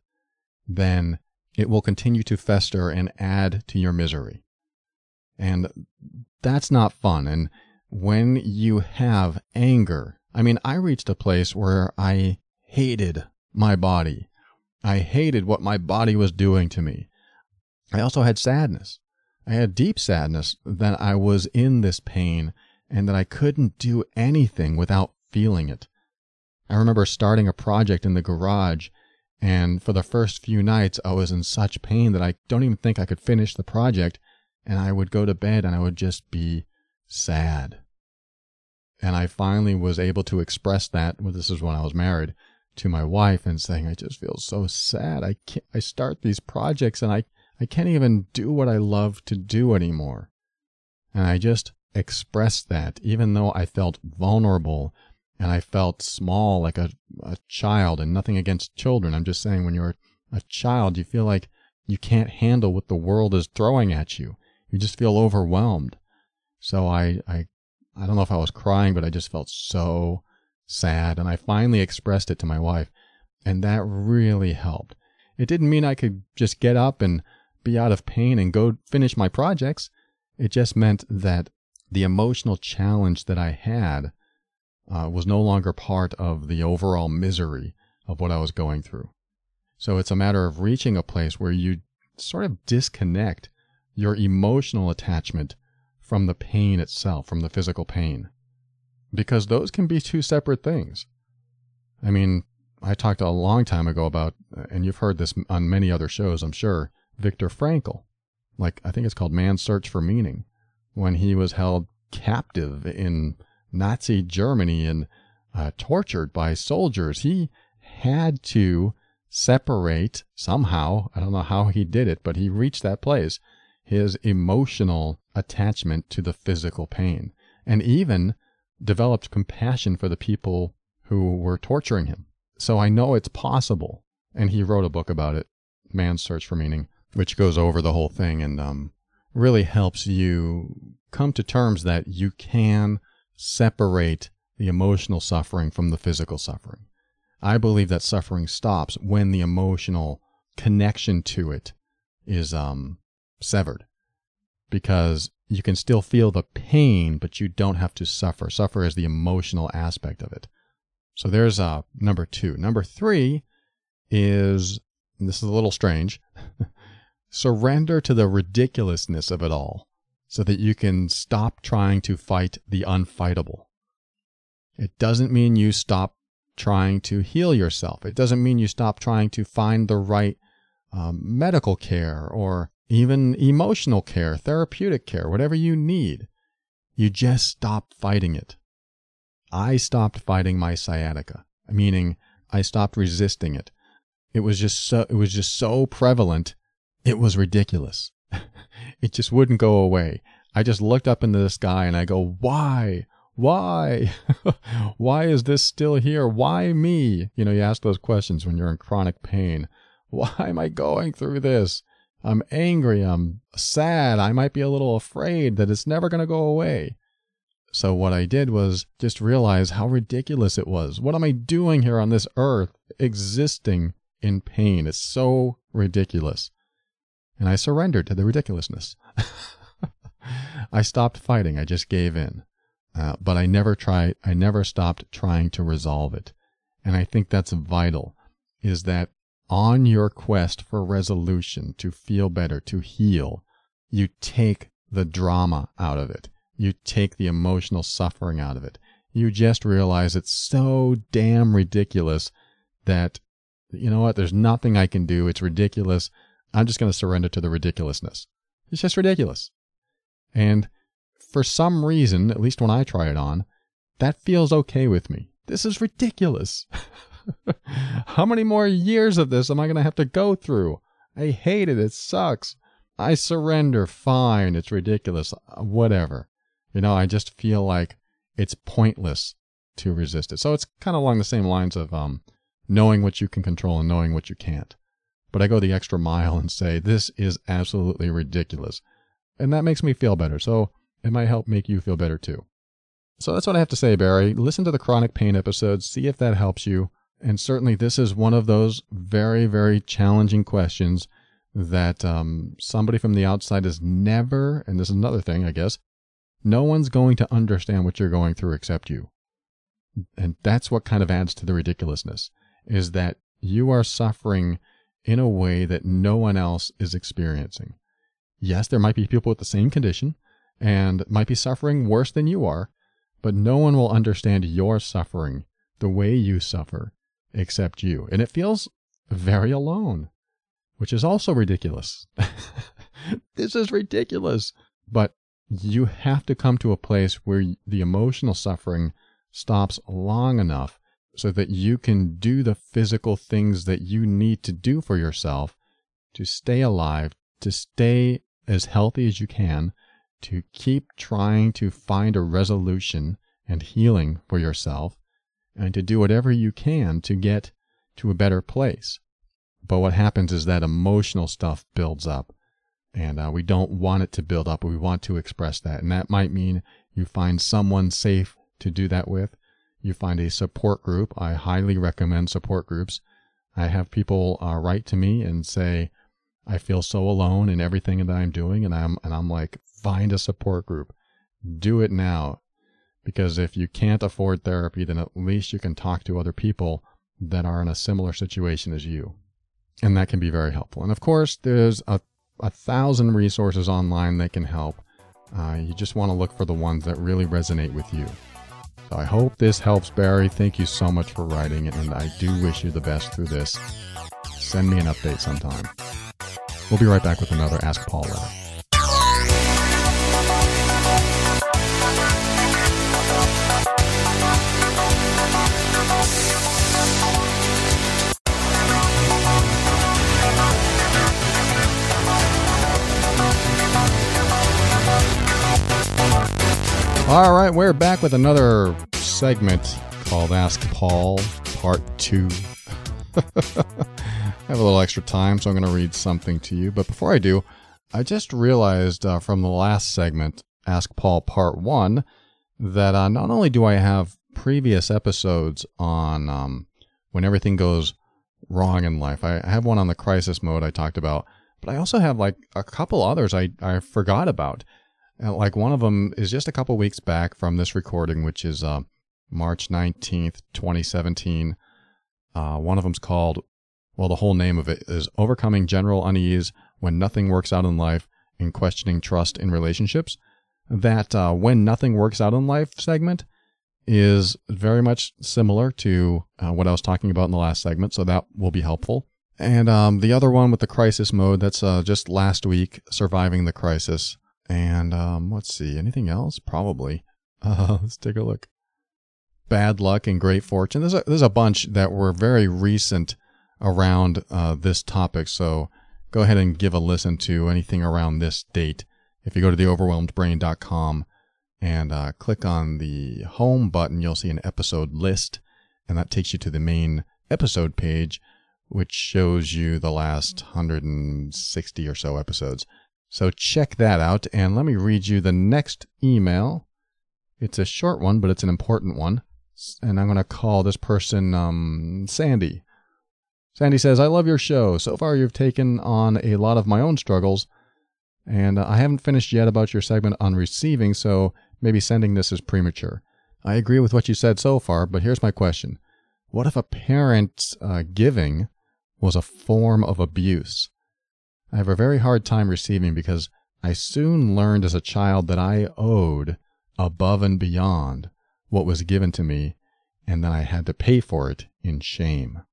then it will continue to fester and add to your misery. And that's not fun. And when you have anger, I mean, I reached a place where I hated my body. I hated what my body was doing to me. I also had sadness. I had deep sadness that I was in this pain and that I couldn't do anything without feeling it. I remember starting a project in the garage, and for the first few nights, I was in such pain that I don't even think I could finish the project, and I would go to bed and I would just be sad. And I finally was able to express that. Well, this is when I was married to my wife and saying, I just feel so sad. I can't, I start these projects and I, I can't even do what I love to do anymore. And I just expressed that, even though I felt vulnerable and I felt small, like a, a child, and nothing against children. I'm just saying, when you're a child, you feel like you can't handle what the world is throwing at you. You just feel overwhelmed. So I, I, I don't know if I was crying, but I just felt so sad. And I finally expressed it to my wife, and that really helped. It didn't mean I could just get up and be out of pain and go finish my projects. It just meant that the emotional challenge that I had uh, was no longer part of the overall misery of what I was going through. So it's a matter of reaching a place where you sort of disconnect your emotional attachment from the pain itself, from the physical pain. Because those can be two separate things. I mean, I talked a long time ago about, and you've heard this on many other shows, I'm sure, Viktor Frankl. Like, I think it's called Man's Search for Meaning, when he was held captive in Nazi Germany and uh, tortured by soldiers. He had to separate somehow. I don't know how he did it, but he reached that place. His emotional attachment to the physical pain, and even developed compassion for the people who were torturing him. So I know it's possible. And he wrote a book about it, Man's Search for Meaning, which goes over the whole thing and um, really helps you come to terms that you can separate the emotional suffering from the physical suffering. I believe that suffering stops when the emotional connection to it is um, severed. Because you can still feel the pain, but you don't have to suffer. Suffer is the emotional aspect of it. So there's uh, number two. Number three is, this is a little strange, surrender to the ridiculousness of it all so that you can stop trying to fight the unfightable. It doesn't mean you stop trying to heal yourself. It doesn't mean you stop trying to find the right um, medical care or even emotional care, therapeutic care, whatever you need. You just stop fighting it. I stopped fighting my sciatica, meaning I stopped resisting it. It was just so it was just so prevalent, it was ridiculous. it just wouldn't go away. I just looked up into the sky and I go, "Why? Why? Why is this still here? Why me?" You know, you ask those questions when you're in chronic pain. Why am I going through this? I'm angry. I'm sad. I might be a little afraid that it's never going to go away. So, what I did was just realize how ridiculous it was. What am I doing here on this earth, existing in pain? It's so ridiculous. And I surrendered to the ridiculousness. I stopped fighting. I just gave in. Uh, but I never tried, I never stopped trying to resolve it. And I think that's vital is that on your quest for resolution, to feel better, to heal, you take the drama out of it. You take the emotional suffering out of it. You just realize it's so damn ridiculous that, you know what, there's nothing I can do. It's ridiculous. I'm just going to surrender to the ridiculousness. It's just ridiculous. And for some reason, at least when I try it on, that feels okay with me. This is ridiculous. How many more years of this am I going to have to go through? I hate it. It sucks. I surrender. Fine. It's ridiculous. Uh, whatever. You know, I just feel like it's pointless to resist it. So it's kind of along the same lines of um, knowing what you can control and knowing what you can't. But I go the extra mile and say, this is absolutely ridiculous. And that makes me feel better. So it might help make you feel better too. So that's what I have to say, Barry. Listen to the chronic pain episodes, see if that helps you. And certainly, this is one of those very, very challenging questions that um, somebody from the outside is never, and this is another thing, I guess, no one's going to understand what you're going through except you. And that's what kind of adds to the ridiculousness is that you are suffering in a way that no one else is experiencing. Yes, there might be people with the same condition and might be suffering worse than you are, but no one will understand your suffering the way you suffer except you. And it feels very alone, which is also ridiculous. this is ridiculous. But you have to come to a place where the emotional suffering stops long enough so that you can do the physical things that you need to do for yourself to stay alive, to stay as healthy as you can, to keep trying to find a resolution and healing for yourself, and to do whatever you can to get to a better place. But what happens is that emotional stuff builds up. And uh, we don't want it to build up. We want to express that. And that might mean you find someone safe to do that with. You find a support group. I highly recommend support groups. I have people uh, write to me and say, I feel so alone in everything that I'm doing. And I'm, and I'm like, find a support group. Do it now. Because if you can't afford therapy, then at least you can talk to other people that are in a similar situation as you. And that can be very helpful. And of course, there's a, a thousand resources online that can help. Uh, you just want to look for the ones that really resonate with you. I hope this helps, Barry. Thank you so much for writing, and I do wish you the best through this. Send me an update sometime. We'll be right back with another Ask Paul letter. All right, we're back with another segment called Ask Paul, Part 2. I have a little extra time, so I'm going to read something to you. But before I do, I just realized uh, from the last segment, Ask Paul Part 1, that uh, not only do I have previous episodes on um, when everything goes wrong in life, I have one on the crisis mode I talked about, but I also have like a couple others I, I forgot about. And like one of them is just a couple weeks back from this recording, which is uh, March 19th, 2017. Uh, one of them's called, well, the whole name of it is Overcoming General Unease When Nothing Works Out in Life and Questioning Trust in Relationships. That uh, When Nothing Works Out in Life segment is very much similar to uh, what I was talking about in the last segment, so that will be helpful. And um, the other one with the crisis mode, that's uh, just last week, Surviving the Crisis. And um, let's see, anything else? Probably. Uh, let's take a look. Bad luck and great fortune. There's a, there's a bunch that were very recent around uh, this topic. So go ahead and give a listen to anything around this date. If you go to theoverwhelmedbrain.com and uh, click on the home button, you'll see an episode list, and that takes you to the main episode page, which shows you the last 160 or so episodes. So check that out, and let me read you the next email. It's a short one, but it's an important one. And I'm going to call this person um, Sandy. Sandy says, I love your show. So far, you've taken on a lot of my own struggles, and uh, I haven't finished yet about your segment on receiving, so maybe sending this is premature. I agree with what you said so far, but here's my question What if a parent's uh, giving was a form of abuse? I have a very hard time receiving because I soon learned as a child that I owed above and beyond what was given to me, and that I had to pay for it in shame.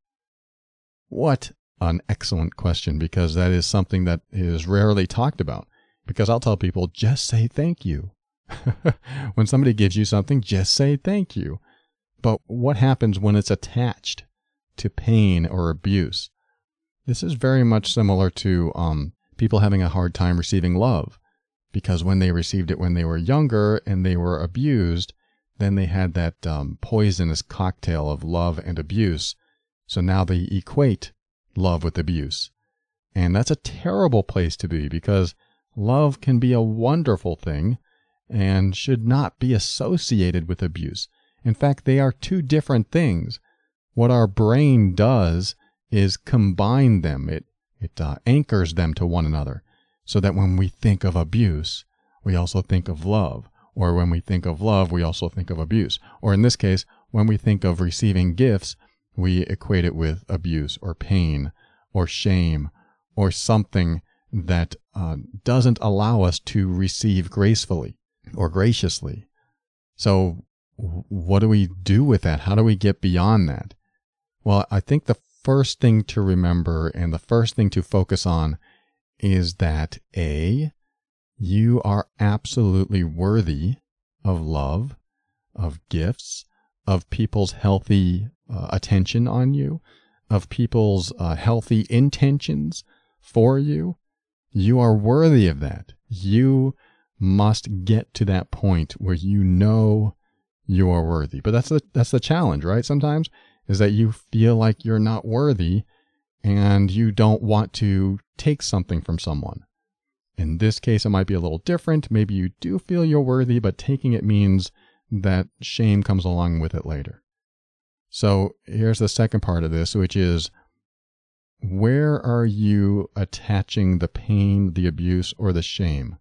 What an excellent question because that is something that is rarely talked about. Because I'll tell people, just say thank you. when somebody gives you something, just say thank you. But what happens when it's attached to pain or abuse? This is very much similar to um, people having a hard time receiving love because when they received it when they were younger and they were abused, then they had that um, poisonous cocktail of love and abuse. So now they equate love with abuse. And that's a terrible place to be because love can be a wonderful thing and should not be associated with abuse. In fact, they are two different things. What our brain does is combine them. It, it uh, anchors them to one another so that when we think of abuse, we also think of love. Or when we think of love, we also think of abuse. Or in this case, when we think of receiving gifts, we equate it with abuse or pain or shame or something that uh, doesn't allow us to receive gracefully or graciously. So, what do we do with that? How do we get beyond that? Well, I think the first thing to remember and the first thing to focus on is that A, you are absolutely worthy of love, of gifts, of people's healthy uh, attention on you, of people's uh, healthy intentions for you. You are worthy of that. You must get to that point where you know you are worthy. But that's the that's the challenge, right? Sometimes is that you feel like you're not worthy and you don't want to take something from someone. In this case, it might be a little different. Maybe you do feel you're worthy, but taking it means that shame comes along with it later. So here's the second part of this, which is where are you attaching the pain, the abuse, or the shame?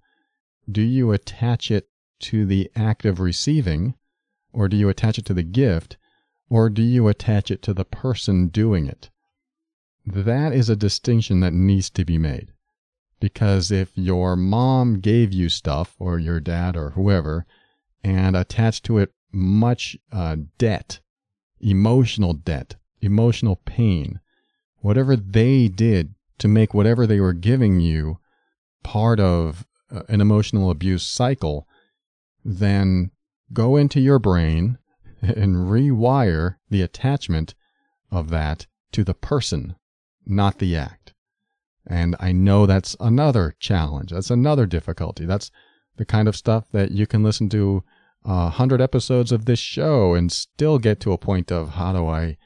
do you attach it to the act of receiving, or do you attach it to the gift, or do you attach it to the person doing it? That is a distinction that needs to be made. Because if your mom gave you stuff, or your dad, or whoever, and attached to it much uh, debt, emotional debt, emotional pain, whatever they did to make whatever they were giving you part of uh, an emotional abuse cycle, then go into your brain and rewire the attachment of that to the person, not the act. And I know that's another challenge. That's another difficulty. That's the kind of stuff that you can listen to a hundred episodes of this show and still get to a point of how do I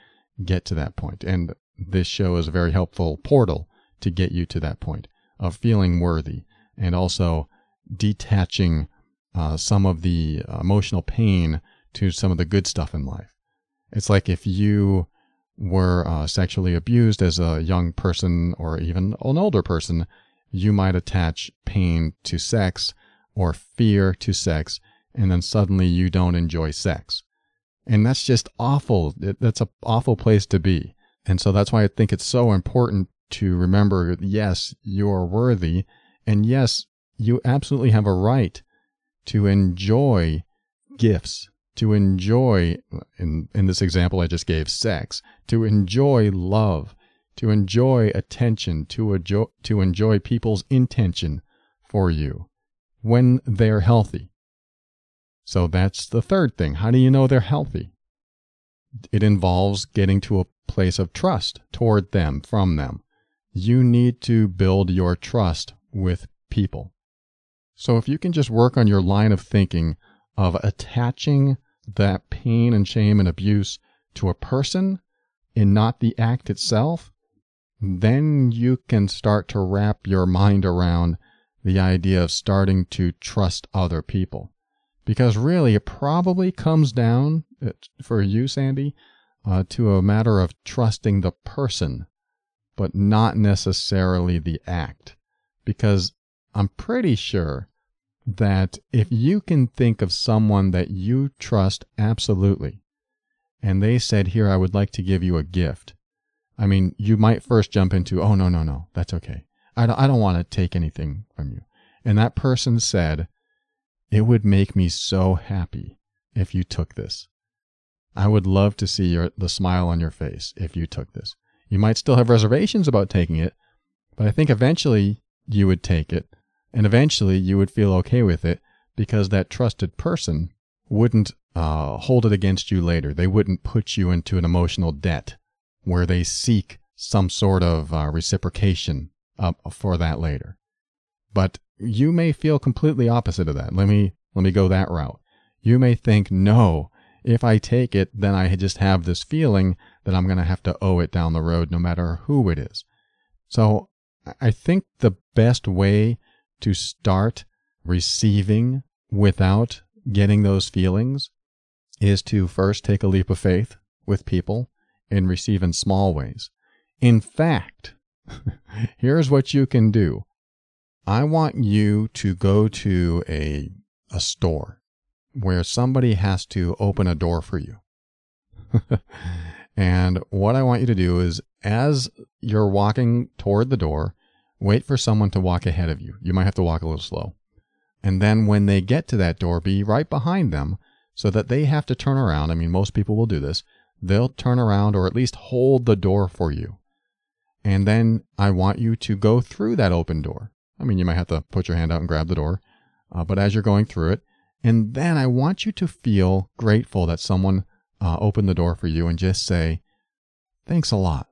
get to that point? And this show is a very helpful portal to get you to that point of feeling worthy, and also detaching uh, some of the emotional pain to some of the good stuff in life. It's like if you were uh, sexually abused as a young person or even an older person, you might attach pain to sex or fear to sex, and then suddenly you don't enjoy sex. And that's just awful. That's an awful place to be. And so that's why I think it's so important to remember yes, you are worthy. And yes, you absolutely have a right to enjoy gifts, to enjoy, in, in this example I just gave, sex, to enjoy love, to enjoy attention, to enjoy, to enjoy people's intention for you when they're healthy. So that's the third thing. How do you know they're healthy? It involves getting to a place of trust toward them, from them. You need to build your trust with people. So if you can just work on your line of thinking of attaching that pain and shame and abuse to a person and not the act itself, then you can start to wrap your mind around the idea of starting to trust other people. Because really, it probably comes down, uh, for you, Sandy, uh, to a matter of trusting the person, but not necessarily the act. Because I'm pretty sure that if you can think of someone that you trust absolutely, and they said, Here, I would like to give you a gift. I mean, you might first jump into, Oh, no, no, no, that's okay. I don't, I don't want to take anything from you. And that person said, It would make me so happy if you took this. I would love to see your, the smile on your face if you took this. You might still have reservations about taking it, but I think eventually you would take it and eventually you would feel okay with it because that trusted person wouldn't uh, hold it against you later. They wouldn't put you into an emotional debt where they seek some sort of uh, reciprocation uh, for that later. But you may feel completely opposite of that. Let me let me go that route. You may think, no, if I take it, then I just have this feeling that I'm going to have to owe it down the road, no matter who it is. So I think the best way to start receiving without getting those feelings is to first take a leap of faith with people and receive in small ways. In fact, here's what you can do. I want you to go to a, a store where somebody has to open a door for you. and what I want you to do is, as you're walking toward the door, Wait for someone to walk ahead of you. You might have to walk a little slow. And then when they get to that door, be right behind them so that they have to turn around. I mean, most people will do this. They'll turn around or at least hold the door for you. And then I want you to go through that open door. I mean, you might have to put your hand out and grab the door, uh, but as you're going through it, and then I want you to feel grateful that someone uh, opened the door for you and just say, Thanks a lot.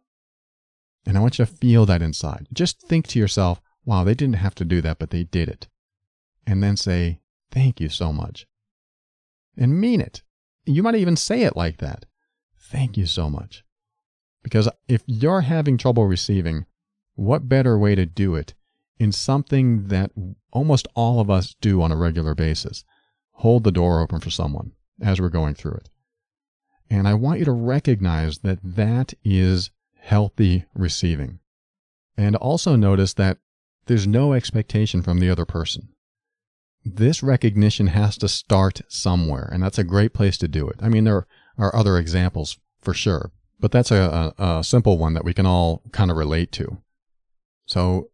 And I want you to feel that inside. Just think to yourself, wow, they didn't have to do that, but they did it. And then say, thank you so much. And mean it. You might even say it like that. Thank you so much. Because if you're having trouble receiving, what better way to do it in something that almost all of us do on a regular basis? Hold the door open for someone as we're going through it. And I want you to recognize that that is healthy receiving. And also notice that there's no expectation from the other person. This recognition has to start somewhere, and that's a great place to do it. I mean, there are other examples for sure, but that's a, a, a simple one that we can all kind of relate to. So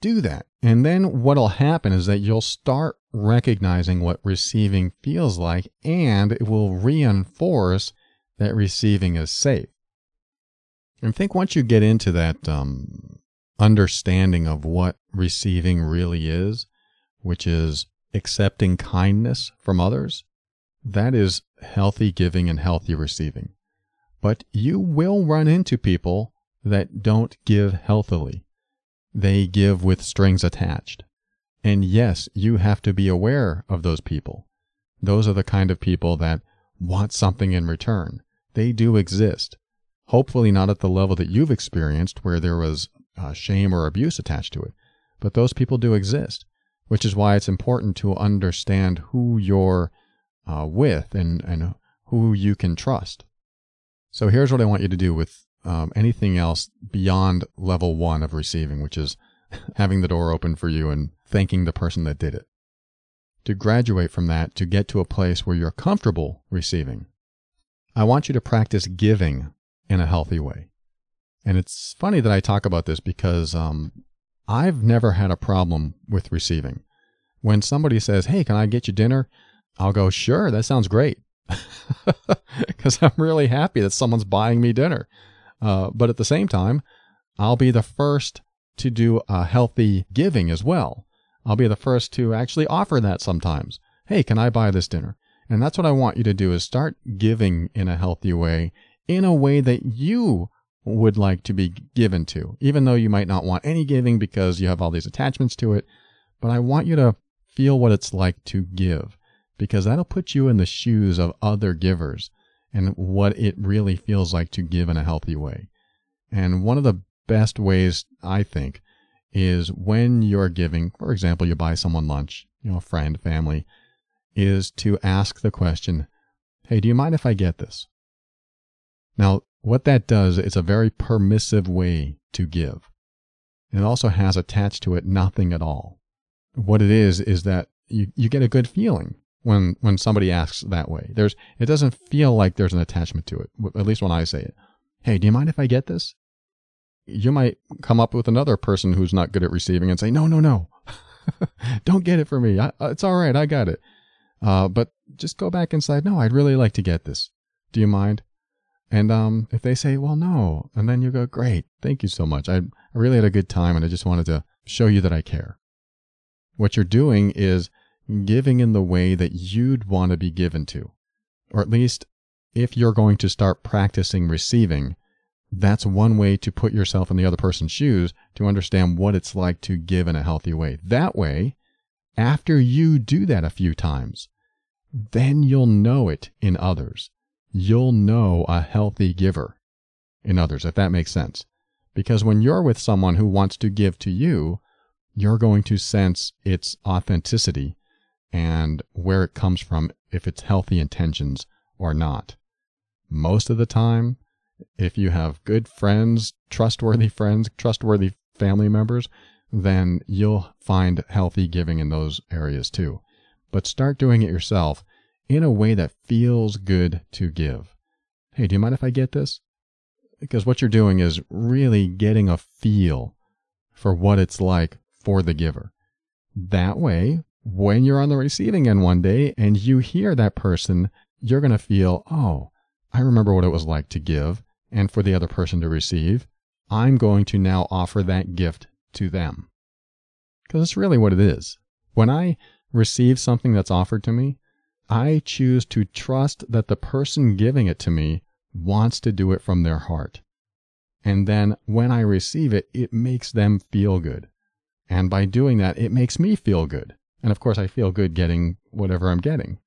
do that. And then what'll happen is that you'll start recognizing what receiving feels like, and it will reinforce that receiving is safe. I think once you get into that um, understanding of what receiving really is, which is accepting kindness from others, that is healthy giving and healthy receiving. But you will run into people that don't give healthily. They give with strings attached. And yes, you have to be aware of those people. Those are the kind of people that want something in return. They do exist. Hopefully, not at the level that you've experienced where there was uh, shame or abuse attached to it. But those people do exist, which is why it's important to understand who you're uh, with and, and who you can trust. So here's what I want you to do with um, anything else beyond level one of receiving, which is having the door open for you and thanking the person that did it. to graduate from that to get to a place where you're comfortable receiving. I want you to practice giving in a healthy way. And it's funny that I talk about this because um, I've never had a problem with receiving. When somebody says, Hey, can I get you dinner? I'll go, Sure, that sounds great. Because I'm really happy that someone's buying me dinner. Uh, but at the same time, I'll be the first to do a healthy giving as well. I'll be the first to actually offer that sometimes. Hey, can I buy this dinner? And that's what I want you to do is start giving in a healthy way, in a way that you would like to be given to, even though you might not want any giving because you have all these attachments to it. But I want you to feel what it's like to give because that'll put you in the shoes of other givers and what it really feels like to give in a healthy way. And one of the best ways, I think, is when you're giving, for example, you buy someone lunch, you know, a friend, family, is to ask the question, Hey, do you mind if I get this? Now, what that does, it's a very permissive way to give. It also has attached to it nothing at all. What it is, is that you, you get a good feeling when, when somebody asks that way. There's, it doesn't feel like there's an attachment to it, at least when I say it. Hey, do you mind if I get this? You might come up with another person who's not good at receiving and say, no, no, no, don't get it for me. I, it's all right. I got it. Uh, but just go back inside. No, I'd really like to get this. Do you mind? And um, if they say, well, no, and then you go, great, thank you so much. I, I really had a good time and I just wanted to show you that I care. What you're doing is giving in the way that you'd want to be given to. Or at least if you're going to start practicing receiving, that's one way to put yourself in the other person's shoes to understand what it's like to give in a healthy way. That way, after you do that a few times, then you'll know it in others you'll know a healthy giver in others, if that makes sense. Because when you're with someone who wants to give to you, you're going to sense its authenticity and where it comes from, if it's healthy intentions or not. Most of the time, if you have good friends, trustworthy friends, trustworthy family members, then you'll find healthy giving in those areas too. But start doing it yourself in a way that feels good to give. Hey, do you mind if I get this? Because what you're doing is really getting a feel for what it's like for the giver. That way, when you're on the receiving end one day and you hear that person, you're going to feel, oh, I remember what it was like to give and for the other person to receive. I'm going to now offer that gift to them. Because it's really what it is. When I receive something that's offered to me, I choose to trust that the person giving it to me wants to do it from their heart. And then when I receive it, it makes them feel good. And by doing that, it makes me feel good. And of course, I feel good getting whatever I'm getting.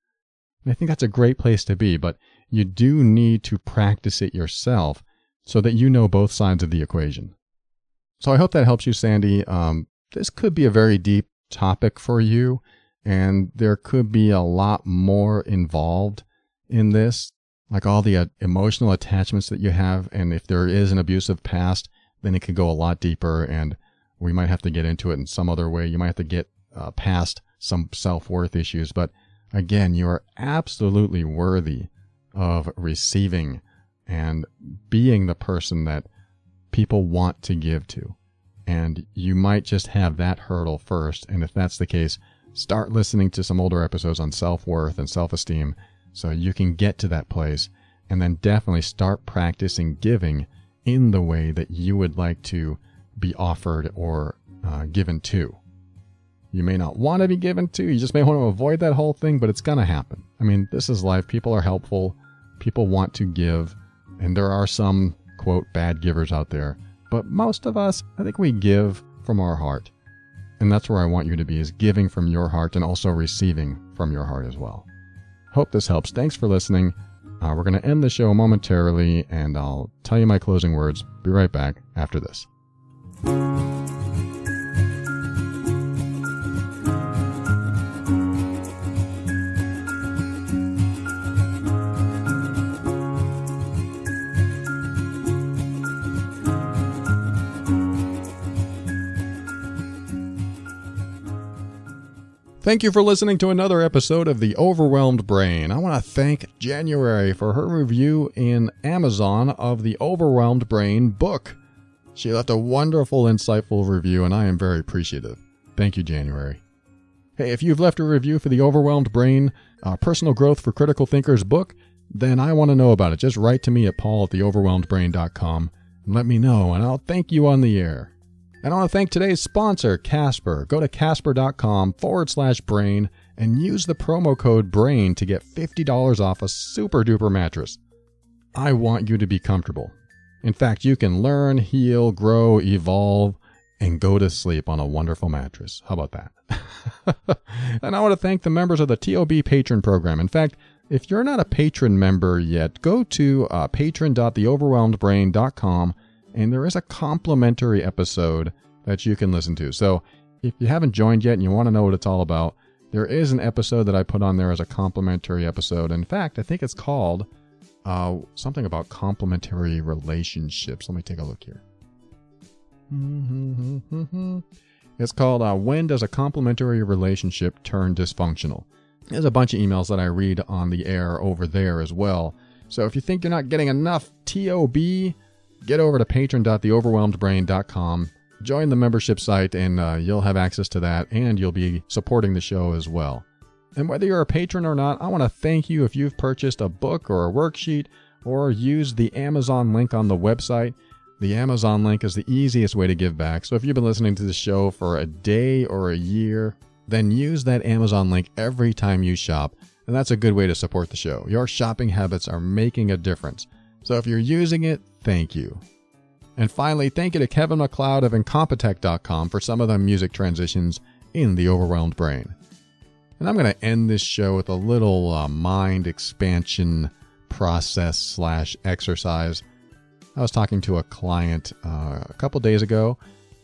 And I think that's a great place to be, but you do need to practice it yourself so that you know both sides of the equation. So I hope that helps you, Sandy. Um, this could be a very deep topic for you. And there could be a lot more involved in this, like all the uh, emotional attachments that you have. And if there is an abusive past, then it could go a lot deeper. And we might have to get into it in some other way. You might have to get uh, past some self worth issues. But again, you are absolutely worthy of receiving and being the person that people want to give to. And you might just have that hurdle first. And if that's the case, start listening to some older episodes on self worth and self esteem so you can get to that place. And then definitely start practicing giving in the way that you would like to be offered or uh, given to. You may not want to be given to, you just may want to avoid that whole thing, but it's going to happen. I mean, this is life. People are helpful, people want to give, and there are some, quote, bad givers out there. But most of us, I think we give from our heart. And that's where I want you to be is giving from your heart and also receiving from your heart as well. Hope this helps. Thanks for listening. Uh, we're going to end the show momentarily and I'll tell you my closing words. Be right back after this. Thank you for listening to another episode of The Overwhelmed Brain. I want to thank January for her review in Amazon of the Overwhelmed Brain book. She left a wonderful, insightful review, and I am very appreciative. Thank you, January. Hey, if you've left a review for the Overwhelmed Brain uh, Personal Growth for Critical Thinkers book, then I want to know about it. Just write to me at paul at theoverwhelmedbrain.com and let me know, and I'll thank you on the air. And I want to thank today's sponsor, Casper. Go to casper.com forward slash brain and use the promo code BRAIN to get $50 off a super duper mattress. I want you to be comfortable. In fact, you can learn, heal, grow, evolve, and go to sleep on a wonderful mattress. How about that? and I want to thank the members of the TOB Patron Program. In fact, if you're not a patron member yet, go to uh, patron.theoverwhelmedbrain.com and there is a complimentary episode that you can listen to. So if you haven't joined yet and you want to know what it's all about, there is an episode that I put on there as a complimentary episode. In fact, I think it's called uh, something about complementary relationships. Let me take a look here. It's called uh, When Does a Complementary Relationship Turn Dysfunctional? There's a bunch of emails that I read on the air over there as well. So if you think you're not getting enough TOB, get over to patron.theoverwhelmedbrain.com, join the membership site, and uh, you'll have access to that, and you'll be supporting the show as well. And whether you're a patron or not, I want to thank you if you've purchased a book or a worksheet or used the Amazon link on the website. The Amazon link is the easiest way to give back. So if you've been listening to the show for a day or a year, then use that Amazon link every time you shop. And that's a good way to support the show. Your shopping habits are making a difference. So if you're using it, thank you. And finally, thank you to Kevin MacLeod of Incompetech.com for some of the music transitions in The Overwhelmed Brain. And I'm going to end this show with a little uh, mind expansion process slash exercise. I was talking to a client uh, a couple days ago,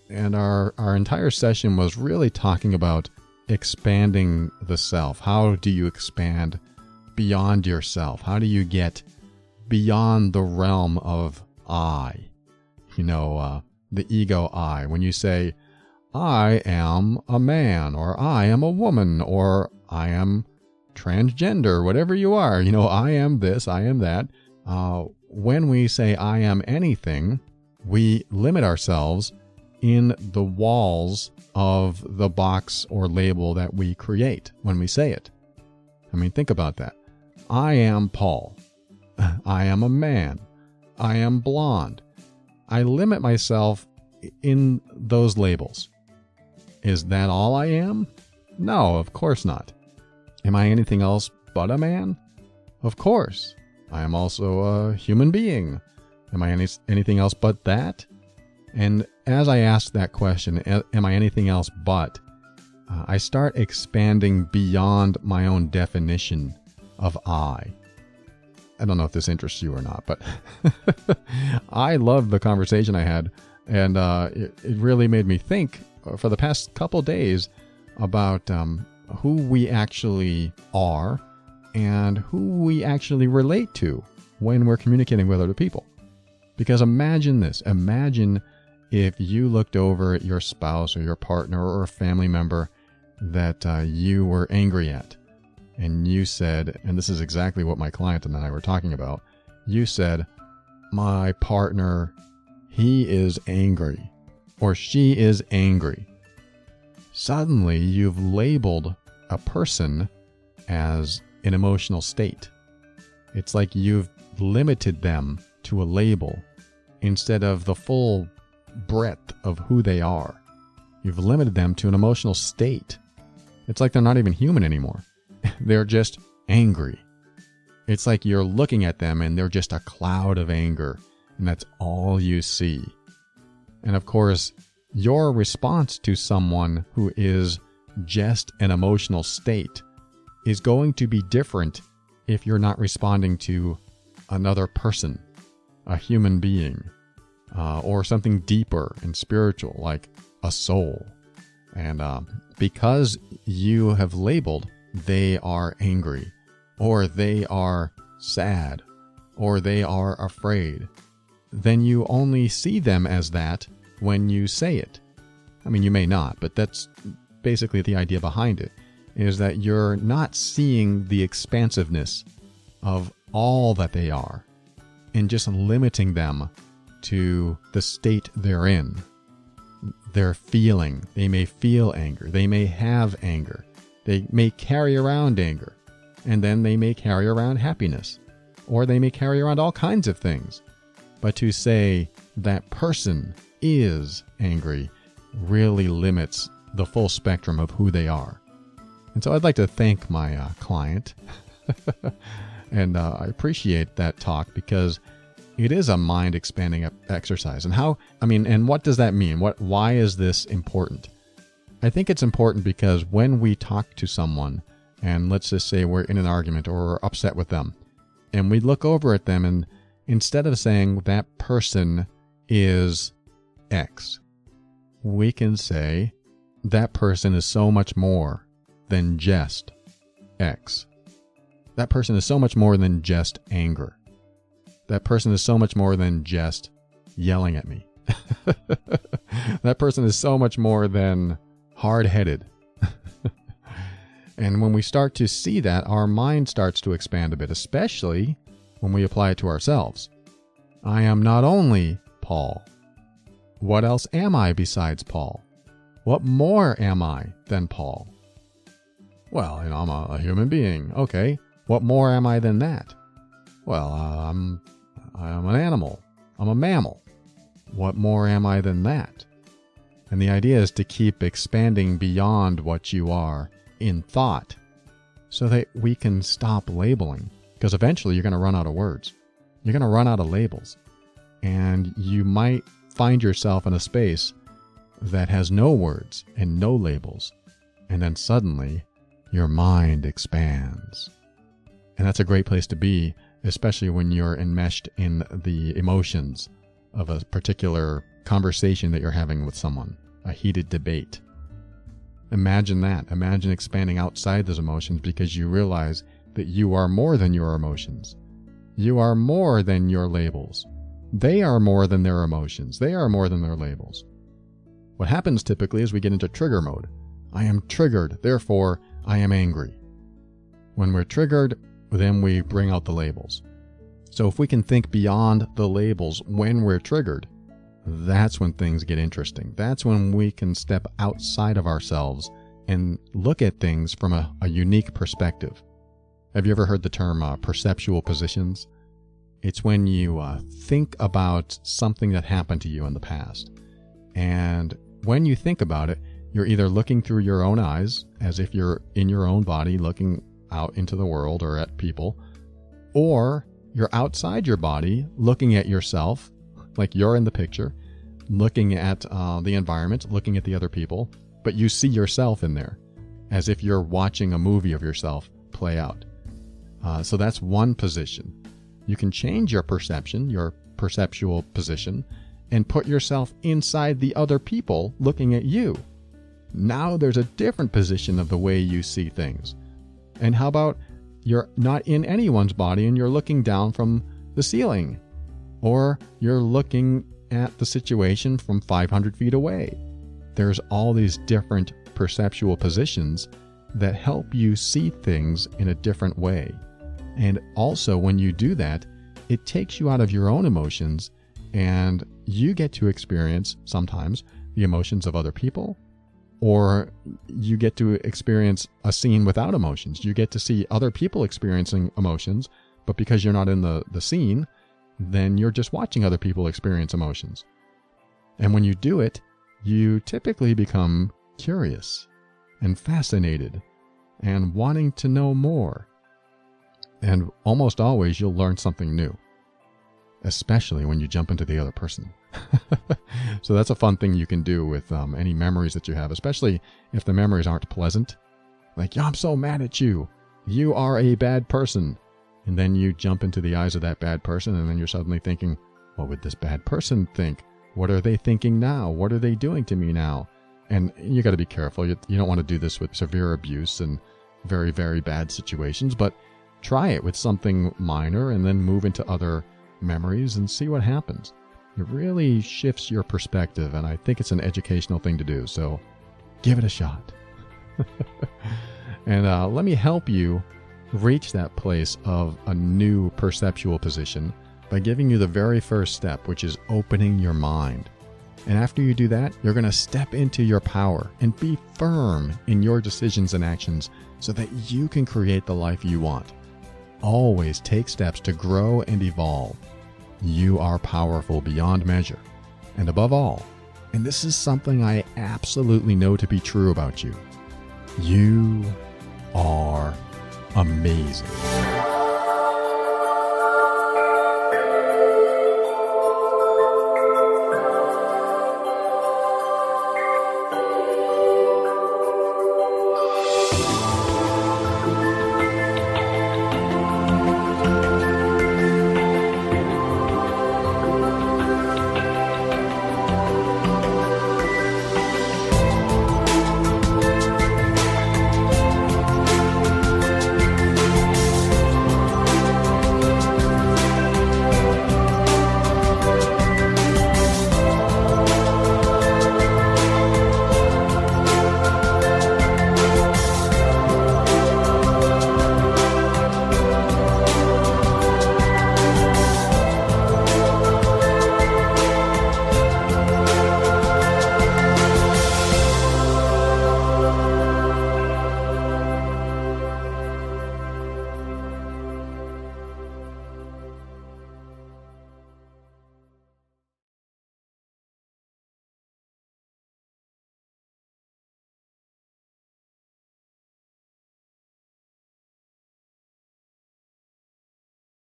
and our, our entire session was really talking about expanding the self. How do you expand beyond yourself? How do you get beyond the realm of I? You know, uh, the ego I. When you say, I am a man, or I am a woman, or I am transgender, whatever you are, you know, I am this, I am that. Uh, when we say I am anything, we limit ourselves in the walls of the box or label that we create when we say it. I mean, think about that. I am Paul. I am a man. I am blonde. I limit myself in those labels. Is that all I am? No, of course not. Am I anything else but a man? Of course. I am also a human being. Am I any, anything else but that? And as I ask that question, am I anything else but? Uh, I start expanding beyond my own definition of I. I don't know if this interests you or not, but I loved the conversation I had, and uh, it, it, really made me think for the past couple days about um, who we actually are and who we actually relate to when we're communicating with other people. Because imagine this imagine if you looked over at your spouse or your partner or a family member that uh, you were angry at, and you said, and this is exactly what my client and I were talking about, you said, My partner, he is angry, or she is angry. Suddenly, you've labeled a person as an emotional state. It's like you've limited them to a label instead of the full breadth of who they are. You've limited them to an emotional state. It's like they're not even human anymore. They're just angry. It's like you're looking at them and they're just a cloud of anger, and that's all you see. And of course, your response to someone who is just an emotional state is going to be different if you're not responding to another person, a human being, uh, or something deeper and spiritual like a soul. And uh, because you have labeled they are angry, or they are sad, or they are afraid, then you only see them as that when you say it. I mean, you may not, but that's basically the idea behind it. is that you're not seeing the expansiveness of all that they are and just limiting them to the state they're in. They're feeling. They may feel anger. They may have anger. They may carry around anger. And then they may carry around happiness. Or they may carry around all kinds of things. But to say that person is angry really limits the full spectrum of who they are. And so I'd like to thank my uh, client. and uh, I appreciate that talk because it is a mind expanding exercise. And how, I mean, and what does that mean? What, why is this important? I think it's important because when we talk to someone, and let's just say we're in an argument or we're upset with them, and we look over at them, and instead of saying that person is X, we can say that person is so much more than just X. That person is so much more than just anger. That person is so much more than just yelling at me. that person is so much more than hard headed. and when we start to see that, our mind starts to expand a bit, especially when we apply it to ourselves. I am not only Paul. What else am I besides Paul? What more am I than Paul? Well, you know, I'm a, a human being. Okay. What more am I than that? Well, uh, I'm I'm an animal. I'm a mammal. What more am I than that? And the idea is to keep expanding beyond what you are in thought so that we can stop labeling. Because eventually you're going to run out of words. You're going to run out of labels. And you might find yourself in a space that has no words and no labels. And then suddenly your mind expands. And that's a great place to be especially when you're enmeshed in the emotions of a particular conversation that you're having with someone, a heated debate. Imagine that. Imagine expanding outside those emotions because you realize that you are more than your emotions. You are more than your labels. They are more than their emotions. They are more than their labels. What happens typically is we get into trigger mode. I am triggered, therefore I am angry. When we're triggered, then we bring out the labels. So if we can think beyond the labels when we're triggered, that's when things get interesting. That's when we can step outside of ourselves and look at things from a, a unique perspective. Have you ever heard the term uh, perceptual positions? It's when you uh, think about something that happened to you in the past. And when you think about it, you're either looking through your own eyes, as if you're in your own body, looking out into the world or at people, or you're outside your body looking at yourself, like you're in the picture, looking at uh, the environment, looking at the other people, but you see yourself in there as if you're watching a movie of yourself play out. Uh, so that's one position. You can change your perception, your perceptual position, and put yourself inside the other people looking at you. Now there's a different position of the way you see things. And how about you're not in anyone's body and you're looking down from the ceiling? Or you're looking at the situation from 500 feet away. There's all these different perceptual positions that help you see things in a different way. And also, when you do that, it takes you out of your own emotions and you get to experience sometimes the emotions of other people or you get to experience a scene without emotions. You get to see other people experiencing emotions, but because you're not in the, the scene, then you're just watching other people experience emotions. And when you do it, you typically become curious and fascinated and wanting to know more. And almost always you'll learn something new, especially when you jump into the other person. so that's a fun thing you can do with um, any memories that you have, especially if the memories aren't pleasant. Like, I'm so mad at you. You are a bad person. And then you jump into the eyes of that bad person, and then you're suddenly thinking, what would this bad person think? What are they thinking now? What are they doing to me now? And you got to be careful. You, you don't want to do this with severe abuse and very, very bad situations, but try it with something minor and then move into other memories and see what happens. It really shifts your perspective, and I think it's an educational thing to do. So give it a shot. And uh, let me help you reach that place of a new perceptual position by giving you the very first step, which is opening your mind. And after you do that, you're going to step into your power and be firm in your decisions and actions so that you can create the life you want. Always take steps to grow and evolve. You are powerful beyond measure. And above all, and this is something I absolutely know to be true about you, you are amazing.